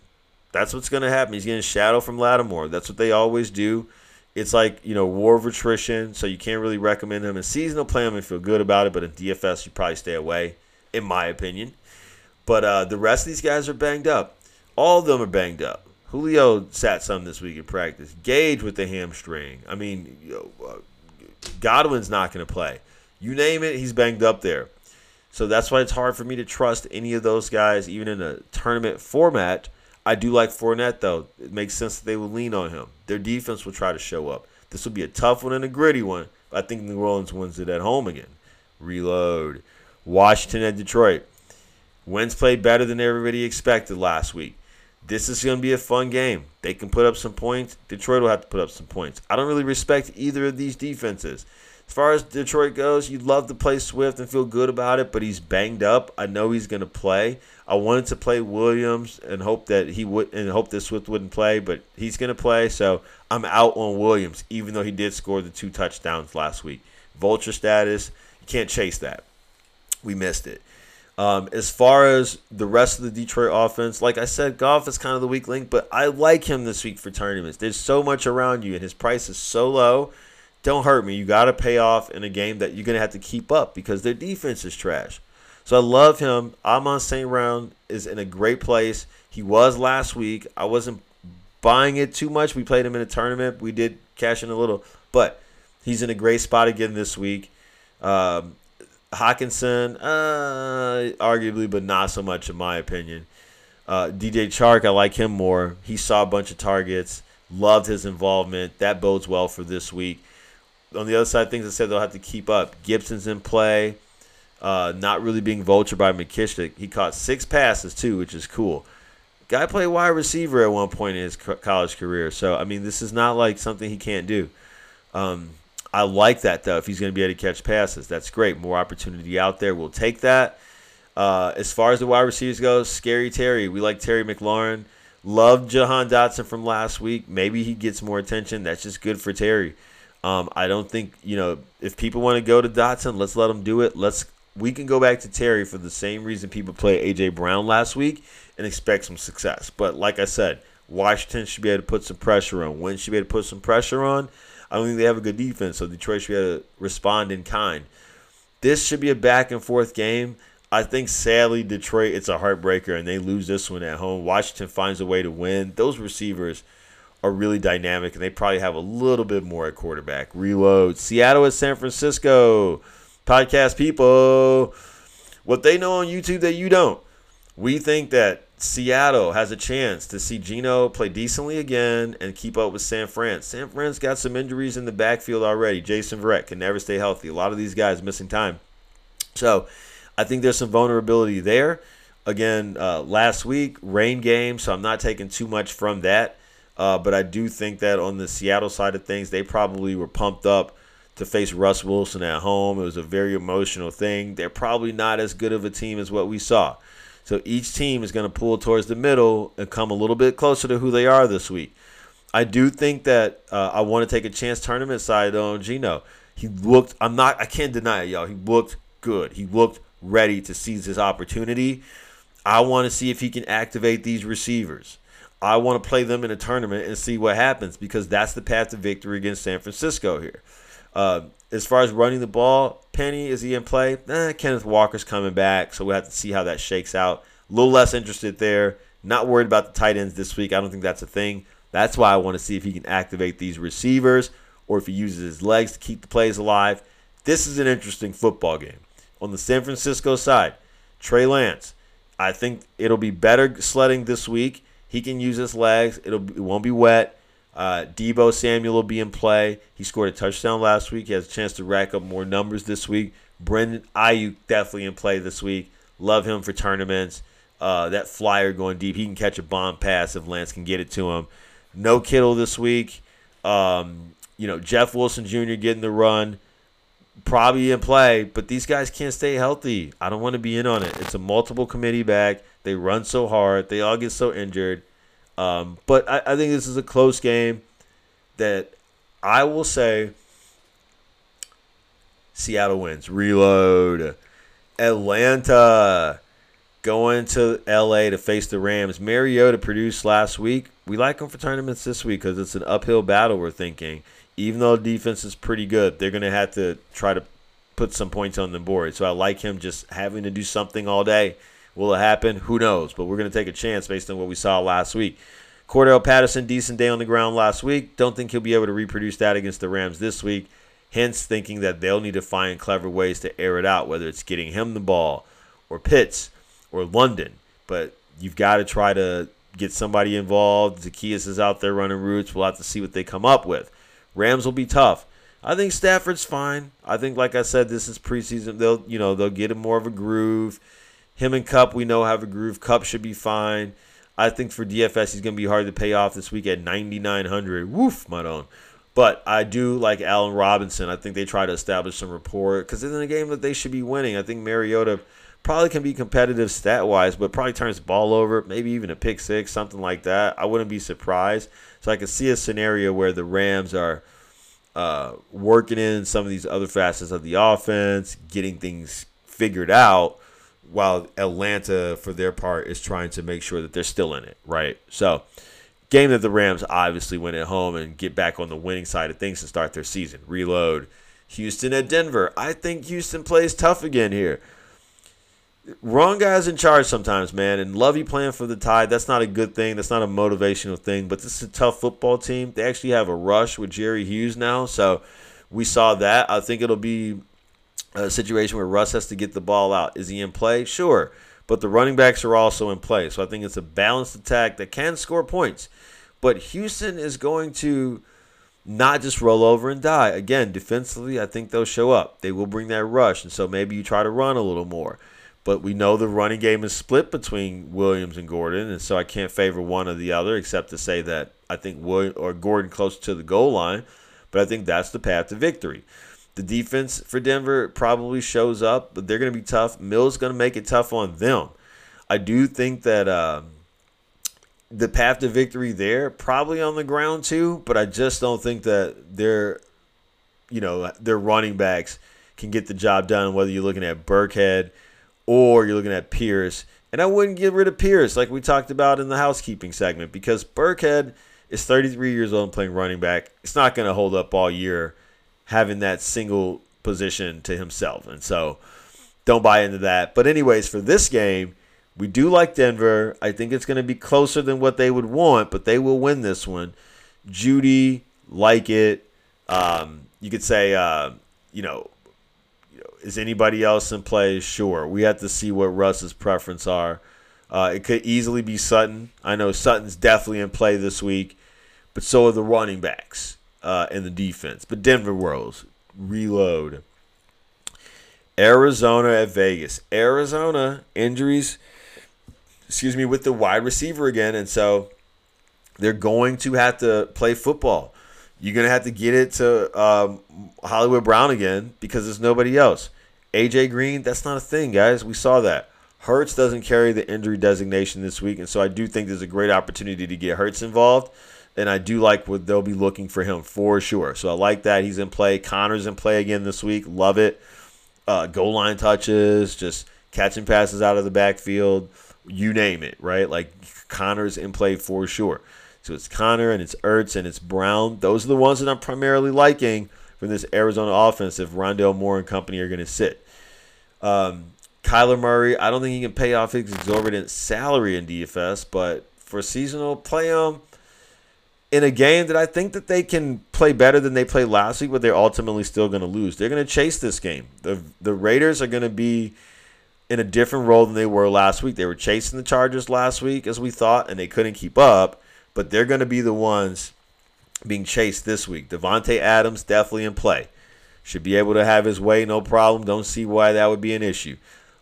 That's what's going to happen. He's getting shadow from Lattimore. That's what they always do. It's like, you know, war of attrition, so you can't really recommend him. In seasonal play him and feel good about it, but in DFS, you probably stay away, in my opinion. But uh, the rest of these guys are banged up. All of them are banged up. Julio sat some this week in practice. Gage with the hamstring. I mean, uh, Godwin's not going to play. You name it, he's banged up there. So that's why it's hard for me to trust any of those guys, even in a tournament format. I do like Fournette, though. It makes sense that they would lean on him. Their defense will try to show up. This will be a tough one and a gritty one. I think New Orleans wins it at home again. Reload. Washington at Detroit. Wentz played better than everybody expected last week. This is going to be a fun game. They can put up some points. Detroit will have to put up some points. I don't really respect either of these defenses. As far as Detroit goes, you'd love to play Swift and feel good about it, but he's banged up. I know he's going to play. I wanted to play Williams and hope that he would and hope that Swift wouldn't play, but he's going to play. So I'm out on Williams, even though he did score the two touchdowns last week. Vulture status, you can't chase that. We missed it. Um, as far as the rest of the Detroit offense, like I said, Goff is kind of the weak link, but I like him this week for tournaments. There's so much around you, and his price is so low. Don't hurt me. You got to pay off in a game that you're going to have to keep up because their defense is trash. So I love him. Amon St. Brown is in a great place. He was last week. I wasn't buying it too much. We played him in a tournament. We did cash in a little, but he's in a great spot again this week. Um, Hockenson, uh, arguably, but not so much in my opinion. Uh, DJ Chark, I like him more. He saw a bunch of targets, loved his involvement. That bodes well for this week. On the other side, things I said they'll have to keep up. Gibson's in play, uh, not really being vultured by McKissic. He caught six passes too, which is cool. Guy played wide receiver at one point in his college career, so I mean, this is not like something he can't do. Um, I like that though. If he's going to be able to catch passes, that's great. More opportunity out there. We'll take that. Uh, as far as the wide receivers go, scary Terry. We like Terry McLaurin. Loved Jahan Dotson from last week. Maybe he gets more attention. That's just good for Terry. Um, I don't think you know if people want to go to Dotson, let's let them do it. Let's we can go back to Terry for the same reason people play AJ Brown last week and expect some success. But like I said, Washington should be able to put some pressure on. Wentz should be able to put some pressure on. I don't think they have a good defense, so Detroit should be able to respond in kind. This should be a back and forth game. I think sadly Detroit it's a heartbreaker and they lose this one at home. Washington finds a way to win. Those receivers are really dynamic and they probably have a little bit more at quarterback. Reload. Seattle at San Francisco. Podcast people. What they know on YouTube that you don't. We think that Seattle has a chance to see Geno play decently again and keep up with San Fran. San Fran's got some injuries in the backfield already. Jason Verrett can never stay healthy. A lot of these guys missing time. So I think there's some vulnerability there. Again, uh, last week, rain game, so I'm not taking too much from that. Uh, but I do think that on the Seattle side of things, they probably were pumped up to face Russ Wilson at home. It was a very emotional thing. They're probably not as good of a team as what we saw. So each team is going to pull towards the middle and come a little bit closer to who they are this week. I do think that uh, I want to take a chance tournament side on Geno. He looked. I'm not. I can't deny it, y'all. He looked good. He looked ready to seize his opportunity. I want to see if he can activate these receivers. I want to play them in a tournament and see what happens because that's the path to victory against San Francisco here. Uh, as far as running the ball, Penny, is he in play? Eh, Kenneth Walker's coming back, so we'll have to see how that shakes out. A little less interested there. Not worried about the tight ends this week. I don't think that's a thing. That's why I want to see if he can activate these receivers or if he uses his legs to keep the plays alive. This is an interesting football game. On the San Francisco side, Trey Lance. I think it'll be better sledding this week. He can use his legs. It'll it won't be wet. Uh, Deebo Samuel will be in play. He scored a touchdown last week. He has a chance to rack up more numbers this week. Brandon Aiyuk definitely in play this week. Love him for tournaments. Uh, that flyer going deep. He can catch a bomb pass if Lance can get it to him. No Kittle this week. Um, you know, Jeff Wilson Jr. getting the run. Probably in play, but these guys can't stay healthy. I don't want to be in on it. It's a multiple committee back. They run so hard. They all get so injured. Um, but I, I think this is a close game that I will say Seattle wins. Reload. Atlanta going to LA to face the Rams. Mariota produced last week. We like him for tournaments this week because it's an uphill battle, we're thinking. Even though defense is pretty good, they're going to have to try to put some points on the board. So I like him just having to do something all day. Will it happen? Who knows? But we're going to take a chance based on what we saw last week. Cordell Patterson, decent day on the ground last week. Don't think he'll be able to reproduce that against the Rams this week. Hence, thinking that they'll need to find clever ways to air it out, whether it's getting him the ball or Pitts or London. But you've got to try to get somebody involved. Zaccheaus is out there running routes. We'll have to see what they come up with. Rams will be tough. I think Stafford's fine. I think, like I said, this is preseason. They'll, you know, they'll get him more of a groove. Him and Kupp, we know have a groove. Kupp should be fine. I think for DFS, he's going to be hard to pay off this week at 9,900. Woof, my own. But I do like Allen Robinson. I think they try to establish some rapport because it's in a game that they should be winning. I think Mariota probably can be competitive stat wise, but probably turns the ball over, maybe even a pick six, something like that. I wouldn't be surprised. So I can see a scenario where the Rams are uh, working in some of these other facets of the offense, getting things figured out, while Atlanta, for their part, is trying to make sure that they're still in it, right? So, game that the Rams obviously win at home and get back on the winning side of things to start their season. Reload. Houston at Denver. I think Houston plays tough again here wrong guys in charge sometimes, man. And Lovie playing for the Tide, that's not a good thing. That's not a motivational thing. But this is a tough football team. They actually have a rush with Jerry Hughes now. So we saw that. I think it'll be a situation where Russ has to get the ball out. Is he in play? Sure. But the running backs are also in play. So I think it's a balanced attack that can score points. But Houston is going to not just roll over and die. Again, defensively, I think they'll show up. They will bring that rush. And so maybe you try to run a little more. But we know the running game is split between Williams and Gordon, and so I can't favor one or the other, except to say that I think William, or Gordon close to the goal line. But I think that's the path to victory. The defense for Denver probably shows up, but they're going to be tough. Mills going to make it tough on them. I do think that uh, the path to victory there probably on the ground too, but I just don't think that their, you know, their running backs can get the job done. Whether you're looking at Burkhead or you're looking at Pierce. And I wouldn't get rid of Pierce like we talked about in the housekeeping segment because Burkhead is 33 years old and playing running back. It's not going to hold up all year having that single position to himself. And so don't buy into that. But, anyways, for this game, we do like Denver. I think it's going to be closer than what they would want, but they will win this one. Jeudy, like it. Um, you could say, uh, you know, is anybody else in play? Sure. We have to see what Russ's preference are. Uh, it could easily be Sutton. I know Sutton's definitely in play this week, but so are the running backs uh, in the defense. But Denver rolls. Reload. Arizona at Vegas. Arizona injuries, excuse me, with the wide receiver again. And so they're going to have to play football. You're gonna have to get it to um, Hollywood Brown again because there's nobody else. AJ Green, that's not a thing, guys. We saw that. Ertz doesn't carry the injury designation this week, and so I do think there's a great opportunity to get Ertz involved. And I do like what they'll be looking for him for sure. So I like that he's in play. Conner's in play again this week. Love it. Uh, goal line touches, just catching passes out of the backfield, you name it, right? Like Conner's in play for sure. So it's Conner and it's Ertz and it's Brown. Those are the ones that I'm primarily liking from this Arizona offense if Rondale Moore and company are going to sit. Um, Kyler Murray, I don't think he can pay off his exorbitant salary in DFS, but for seasonal, play him in a game that I think that they can play better than they played last week, but they're ultimately still going to lose. They're going to chase this game. The the Raiders are going to be in a different role than they were last week. They were chasing the Chargers last week, as we thought, and they couldn't keep up but they're going to be the ones being chased this week. Davante Adams definitely in play. Should be able to have his way, no problem. Don't see why that would be an issue.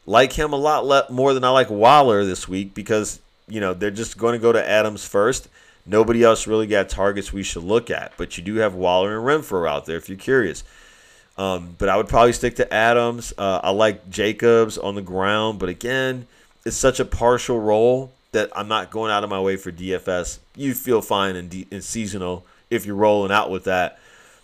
Like him a lot more than I like Waller this week because, you know, they're just going to go to Adams first. Nobody else really got targets we should look at. But you do have Waller and Renfrow out there if you're curious. Um, but I would probably stick to Adams. Uh, I like Jacobs on the ground, but again, it's such a partial role that I'm not going out of my way for DFS. You feel fine in, seasonal if you're rolling out with that.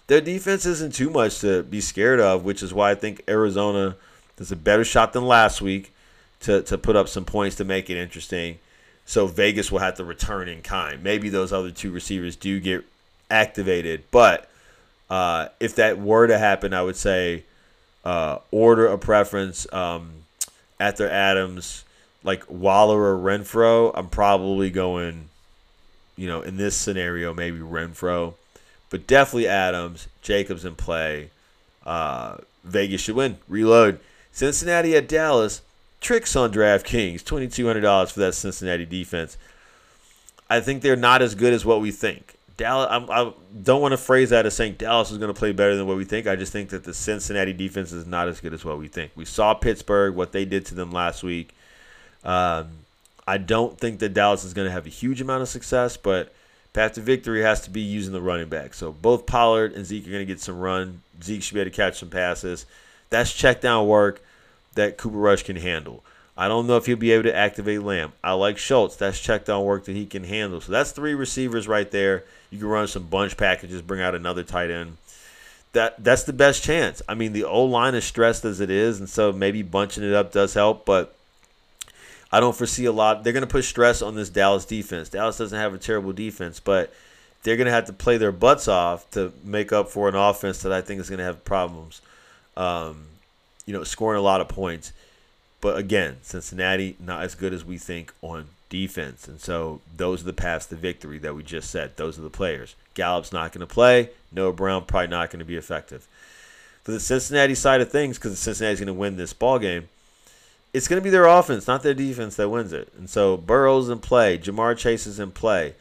Their defense isn't too much to be scared of, which is why I think Arizona does a better shot than last week to, to put up some points to make it interesting. So Vegas will have to return in kind. Maybe those other two receivers do get activated, but uh, if that were to happen, I would say uh, order a preference um, after Adams, like Waller or Renfrow. I'm probably going, you know, in this scenario, maybe Renfrow, but definitely Adams, Jacobs in play. Uh, Vegas should win. Reload. Cincinnati at Dallas. Tricks on DraftKings. $2,200 for that Cincinnati defense. I think they're not as good as what we think. Dallas, I'm, I don't want to phrase that as saying Dallas is going to play better than what we think. I just think that the Cincinnati defense is not as good as what we think. We saw Pittsburgh, what they did to them last week. Um, I don't think that Dallas is going to have a huge amount of success, but path to victory has to be using the running back. So both Pollard and Zeke are going to get some run. Zeke should be able to catch some passes. That's check down work that Cooper Rush can handle. I don't know if he'll be able to activate Lamb. I like Schultz. That's check down work that he can handle. So that's three receivers right there. You can run some bunch packages, bring out another tight end. That that's the best chance. I mean, the O line is stressed as it is, and so maybe bunching it up does help, but I don't foresee a lot. They're to put stress on this Dallas defense. Dallas doesn't have a terrible defense, but they're to have to play their butts off to make up for an offense that I think is to have problems. Um, you know, scoring a lot of points. But again, Cincinnati not as good as we think on defense. And so those are the paths to victory that we just said. Those are the players. Gallup's not going to play. Noah Brown probably not going to be effective. For the Cincinnati side of things, because Cincinnati's going to win this ball game, it's going to be their offense, not their defense, that wins it. And so Burrow's in play. Ja'Marr Chase is in play.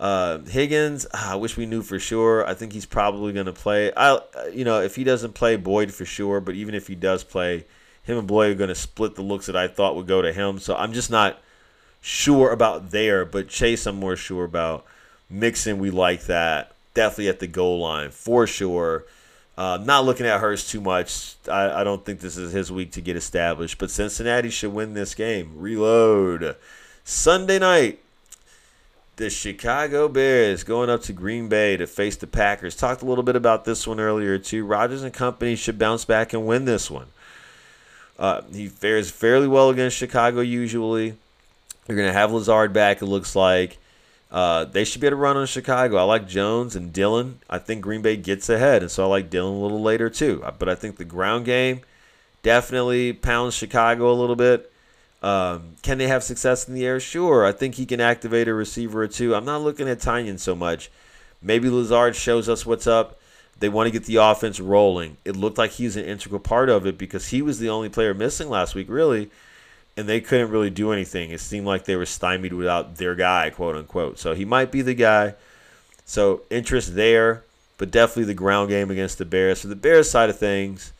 Uh, Higgins, ah, I wish we knew for sure. I think he's probably going to play. I, you know, if he doesn't play, Boyd for sure. But even if he does play, him and Boyd are going to split the looks that I thought would go to him. So I'm just not sure about there, but Chase, I'm more sure about. Mixon, we like that. Definitely at the goal line for sure. Uh, not looking at Hurst too much. I, I don't think this is his week to get established, but Cincinnati should win this game. Reload. Sunday night, the Chicago Bears going up to Green Bay to face the Packers. Talked a little bit about this one earlier too. Rodgers and company should bounce back and win this one. Uh, he fares fairly well against Chicago usually. You're going to have Lazard back, it looks like. Uh, they should be able to run on Chicago. I like Jones and Dillon. I think Green Bay gets ahead, and so I like Dillon a little later too. Uh, but I think the ground game definitely pounds Chicago a little bit. Um, can they have success in the air? Sure. I think he can activate a receiver or two. I'm not looking at Tonyan so much. Maybe Lazard shows us what's up. They want to get the offense rolling. It looked like he's an integral part of it because he was the only player missing last week, really and they couldn't really do anything. It seemed like they were stymied without their guy, quote unquote. So he might be the guy. So interest there, but definitely the ground game against the Bears. For the Bears side of things,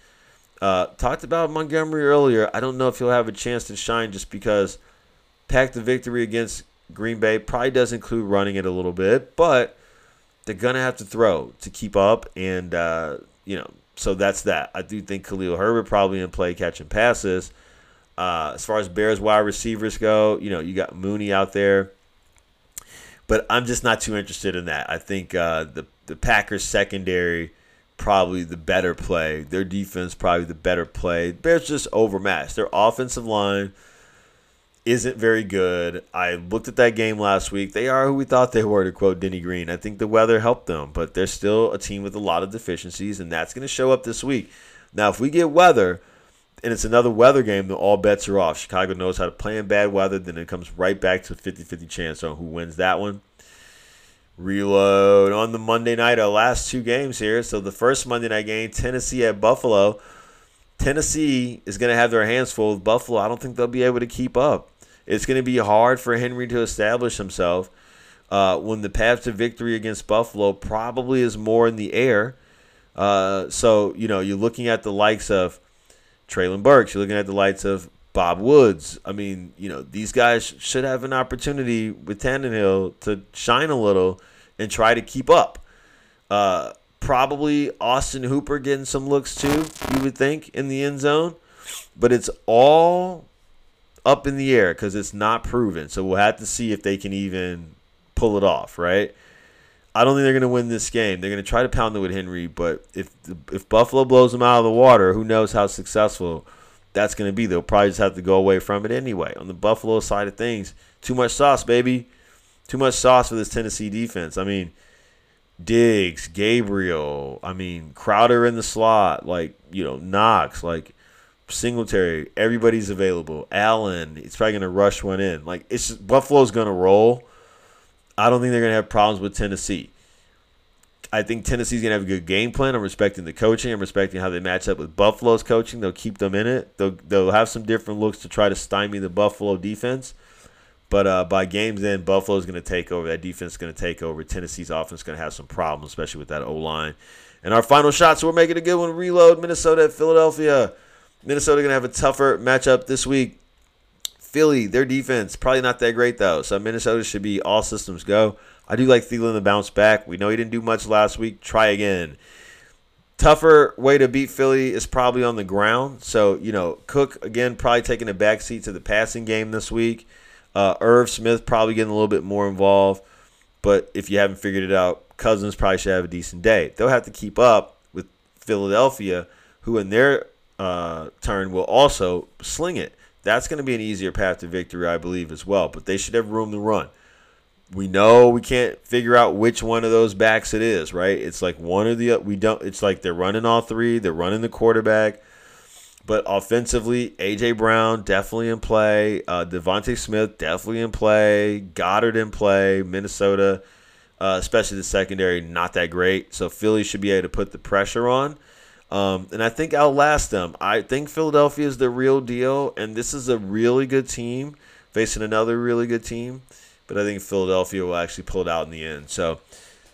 uh, talked about Montgomery earlier. I don't know if he'll have a chance to shine just because pack the victory against Green Bay probably does include running it a little bit, but they're gonna have to throw to keep up, and uh, you know, so that's that. I do think Khalil Herbert probably in play catching passes. Uh, as far as Bears wide receivers go, you know, you got Mooney out there. But I'm just not too interested in that. I think uh, the the Packers secondary probably the better play. Their defense probably the better play. Bears just overmatched. Their offensive line isn't very good. I looked at that game last week. They are who we thought they were, to quote Denny Green. I think the weather helped them, but they're still a team with a lot of deficiencies, and that's going to show up this week. Now, if we get weather, and it's another weather game, then all bets are off. Chicago knows how to play in bad weather, then it comes right back to 50 50 chance on who wins that one. Reload on the Monday night, our last two games here. So the first Monday night game, Tennessee at Buffalo. Tennessee is going to have their hands full with Buffalo. I don't think they'll be able to keep up. It's going to be hard for Henry to establish himself. uh, when the path to victory against Buffalo probably is more in the air. Uh, so, you know, you're looking at the likes of Treylon Burks, you're looking at the likes of Bob Woods. I mean, you know, these guys should have an opportunity with Tannehill to shine a little and try to keep up. Uh, probably Austin Hooper getting some looks too, you would think, in the end zone. But it's all up in the air because it's not proven. So we'll have to see if they can even pull it off, right? I don't think they're going to win this game. They're going to try to pound it with Henry, but if if Buffalo blows them out of the water, who knows how successful that's going to be? They'll probably just have to go away from it anyway. On the Buffalo side of things, too much sauce, baby. Too much sauce for this Tennessee defense. I mean, Diggs, Gabriel, I mean, Crowder in the slot, like, you know, Knox, like Singletary, everybody's available. Allen, he's probably going to rush one in. Like, it's just, Buffalo's going to roll. I don't think they're going to have problems with Tennessee. I think Tennessee's to have a good game plan. I'm respecting the coaching. I'm respecting how they match up with Buffalo's coaching. They'll keep them in it. They'll, they'll have some different looks to try to stymie the Buffalo defense. But uh, by game's end, Buffalo's to take over. That defense is to take over. Tennessee's offense is to have some problems, especially with that O line. And our final shot, so we're making a good one. Reload Minnesota at Philadelphia. Minnesota to have a tougher matchup this week. Philly, their defense, probably not that great, though. So Minnesota should be all systems go. I do like Thielen to bounce back. We know he didn't do much last week. Try again. Tougher way to beat Philly is probably on the ground. So, you know, Cook, again, probably taking a backseat to the passing game this week. Uh, Irv Smith probably getting a little bit more involved. But if you haven't figured it out, Cousins probably should have a decent day. They'll have to keep up with Philadelphia, who in their uh, turn will also sling it. That's going to be an easier path to victory, I believe, as well. But they should have room to run. We know we can't figure out which one of those backs it is, right? It's like one of the we don't. It's like they're running all three. They're running the quarterback. But offensively, AJ Brown definitely in play. Uh, DeVonta Smith definitely in play. Goedert in play. Minnesota, uh, especially the secondary, not that great. So Philly should be able to put the pressure on. Um, and I think outlast them. I think Philadelphia is the real deal, and this is a really good team facing another really good team. But I think Philadelphia will actually pull it out in the end. So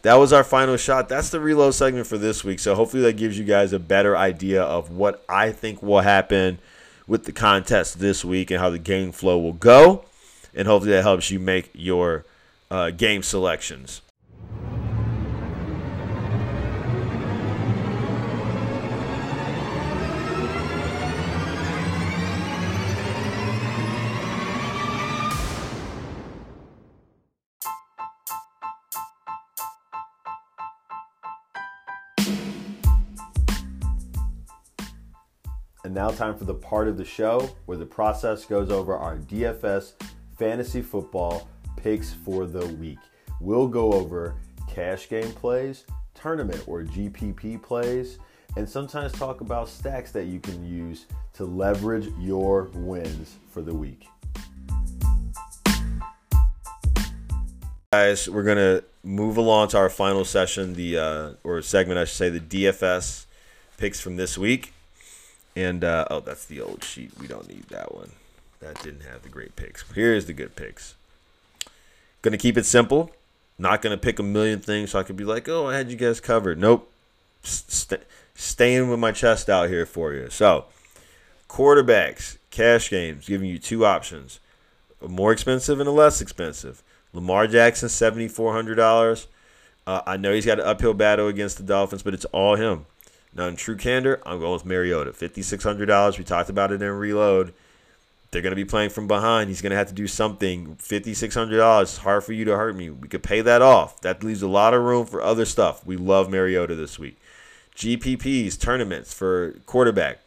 that was our final shot. That's the reload segment for this week. So hopefully that gives you guys a better idea of what I think will happen with the contest this week and how the game flow will go. And hopefully that helps you make your uh, game selections. Now, time for the part of the show where the process goes over our DFS fantasy football picks for the week. We'll go over cash game plays, tournament or GPP plays, and sometimes talk about stacks that you can use to leverage your wins for the week. Guys, we're gonna move along to our final session, the uh, or segment, I should say, the DFS picks from this week. And uh, oh, that's the old sheet. We don't need that one. That didn't have the great picks. Here's the good picks. Gonna keep it simple. Not gonna pick a million things so I could be like, oh, I had you guys covered. Nope. St- staying with my chest out here for you. So, quarterbacks, cash games, giving you two options: a more expensive and a less expensive. Lamar Jackson, seventy four hundred dollars. Uh, I know he's got an uphill battle against the Dolphins, but it's all him. Now, in true candor, I'm going with Mariota. $5,600. We talked about it in Reload. They're going to be playing from behind. He's going to have to do something. $5,600. It's hard for you to hurt me. We could pay that off. That leaves a lot of room for other stuff. We love Mariota this week. GPPs, tournaments for quarterback.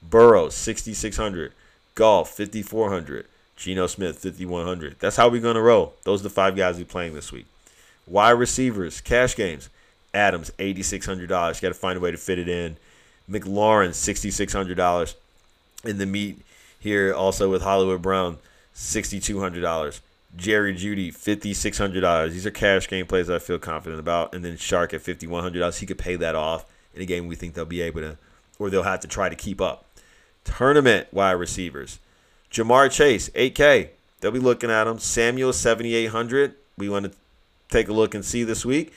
Burrow, 6,600. Goff, 5,400. Geno Smith, 5,100. That's how we're going to roll. Those are the five guys we're playing this week. Wide receivers, cash games. Adams, $8,600. Got to find a way to fit it in. McLaurin, $6,600. In the meet here, also with Hollywood Brown, $6,200. Jerry Jeudy, $5,600. These are cash game plays I feel confident about. And then Chark at $5,100. He could pay that off in a game we think they'll be able to, or they'll have to try to keep up. Tournament wide receivers. Ja'Marr Chase, 8K. They'll be looking at him. Samuel, 7,800. We want to take a look and see this week.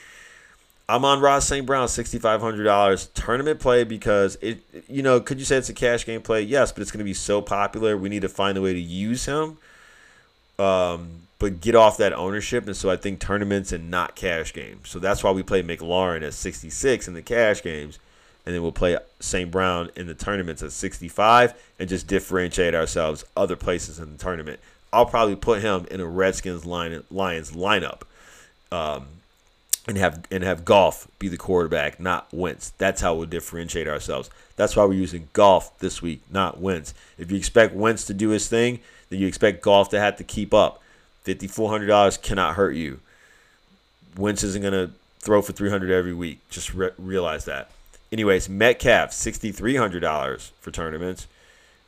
Amon-Ra St. Brown, sixty five hundred dollars tournament play because it. You know, could you say it's a cash game play? Yes, but it's going to be so popular. We need to find a way to use him, um, but get off that ownership. And so I think tournaments and not cash games. So that's why we play McLaurin at sixty six in the cash games, and then we'll play St. Brown in the tournaments at sixty five, and just differentiate ourselves other places in the tournament. I'll probably put him in a Redskins line Lions lineup. Um, and have and have Goff be the quarterback, not Wentz. That's how we'll differentiate ourselves. That's why we're using Goff this week, not Wentz. If you expect Wentz to do his thing, then you expect Goff to have to keep up. Fifty four hundred dollars cannot hurt you. Wentz isn't gonna throw for three hundred every week. Just re- realize that. Anyways, Metcalf sixty three hundred dollars for tournaments,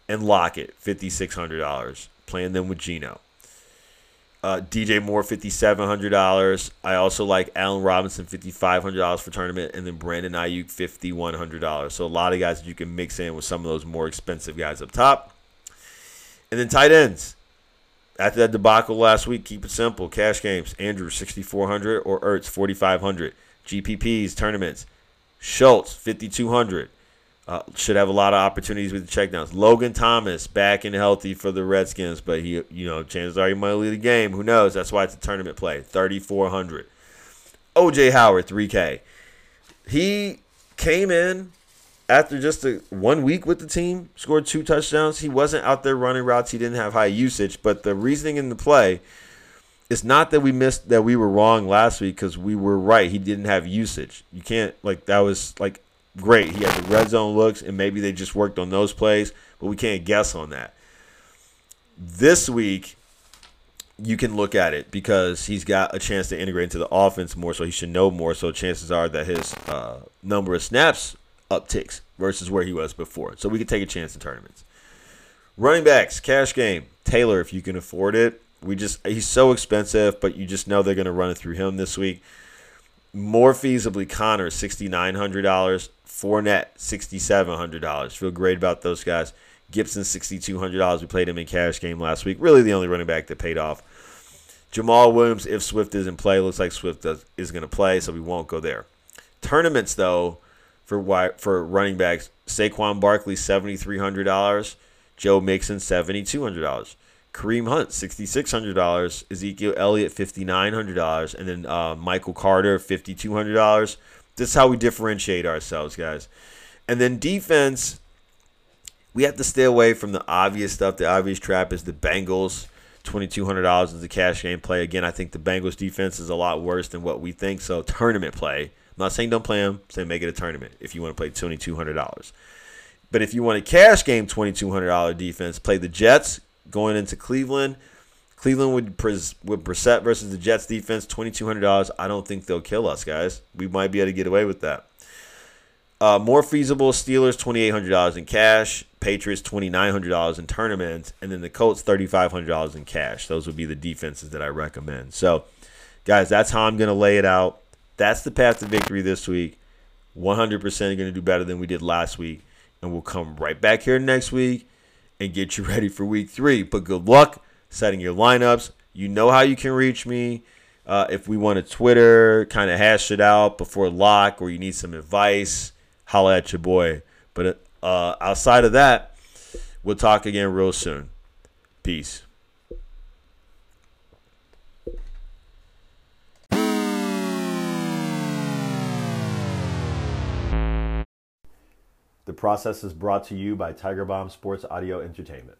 and Lockett fifty six hundred dollars. Playing them with Geno. Uh, DJ Moore, fifty seven hundred dollars. I also like Allen Robinson, fifty five hundred dollars for tournament, and then Brandon Aiyuk, fifty one hundred dollars. So a lot of guys that you can mix in with some of those more expensive guys up top. And then tight ends. After that debacle last week, keep it simple. Cash games: Andrew sixty four hundred or Ertz forty five hundred. GPPs tournaments: Schultz fifty two hundred. Uh, should have a lot of opportunities with the checkdowns. Logan Thomas back and healthy for the Redskins, but he, you know, chances are he might lead the game. Who knows? That's why it's a tournament play. Thirty four hundred. OJ Howard three K. He came in after just a, one week with the team, scored two touchdowns. He wasn't out there running routes. He didn't have high usage, but the reasoning in the play it's not that we missed that we were wrong last week because we were right. He didn't have usage. You can't like that was like great. He had the red zone looks, and maybe they just worked on those plays, but we can't guess on that. This week, you can look at it because he's got a chance to integrate into the offense more, so he should know more. So chances are that his uh, number of snaps upticks versus where he was before. So we could take a chance in tournaments. Running backs, cash game. Taylor, if you can afford it. We just he's so expensive, but you just know they're going to run it through him this week. More feasibly, Conner, sixty nine hundred dollars. Fournette, $6,700. Feel great about those guys. Gibson, $6,200. We played him in cash game last week. Really the only running back that paid off. Jamaal Williams, if Swift is in play, looks like Swift does, is going to play, so we won't go there. Tournaments, though, for for running backs, Saquon Barkley, $7,300. Joe Mixon, $7,200. Kareem Hunt, $6,600. Ezekiel Elliott, $5,900. And then uh, Michael Carter, $5,200. This is how we differentiate ourselves, guys. And then defense, we have to stay away from the obvious stuff. The obvious trap is the Bengals. $2,200 is the cash game play. Again, I think the Bengals defense is a lot worse than what we think. So, tournament play. I'm not saying don't play them, I'm saying make it a tournament if you want to play $2,200. But if you want a cash game $2,200 defense, play the Jets going into Cleveland. Cleveland would with Brissett versus the Jets defense, twenty two hundred dollars. I don't think they'll kill us, guys. We might be able to get away with that. Uh, more feasible Steelers twenty eight hundred dollars in cash, Patriots twenty nine hundred dollars in tournaments, and then the Colts thirty five hundred dollars in cash. Those would be the defenses that I recommend. So, guys, that's how I'm gonna lay it out. That's the path to victory this week. One hundred percent going to do better than we did last week, and we'll come right back here next week and get you ready for week three. But good luck setting your lineups. You know how you can reach me. Uh, if we want to Twitter, kind of hash it out before lock, or you need some advice, holla at your boy. But uh, outside of that, we'll talk again real soon. Peace. The process is brought to you by Tiger Bomb Sports Audio Entertainment.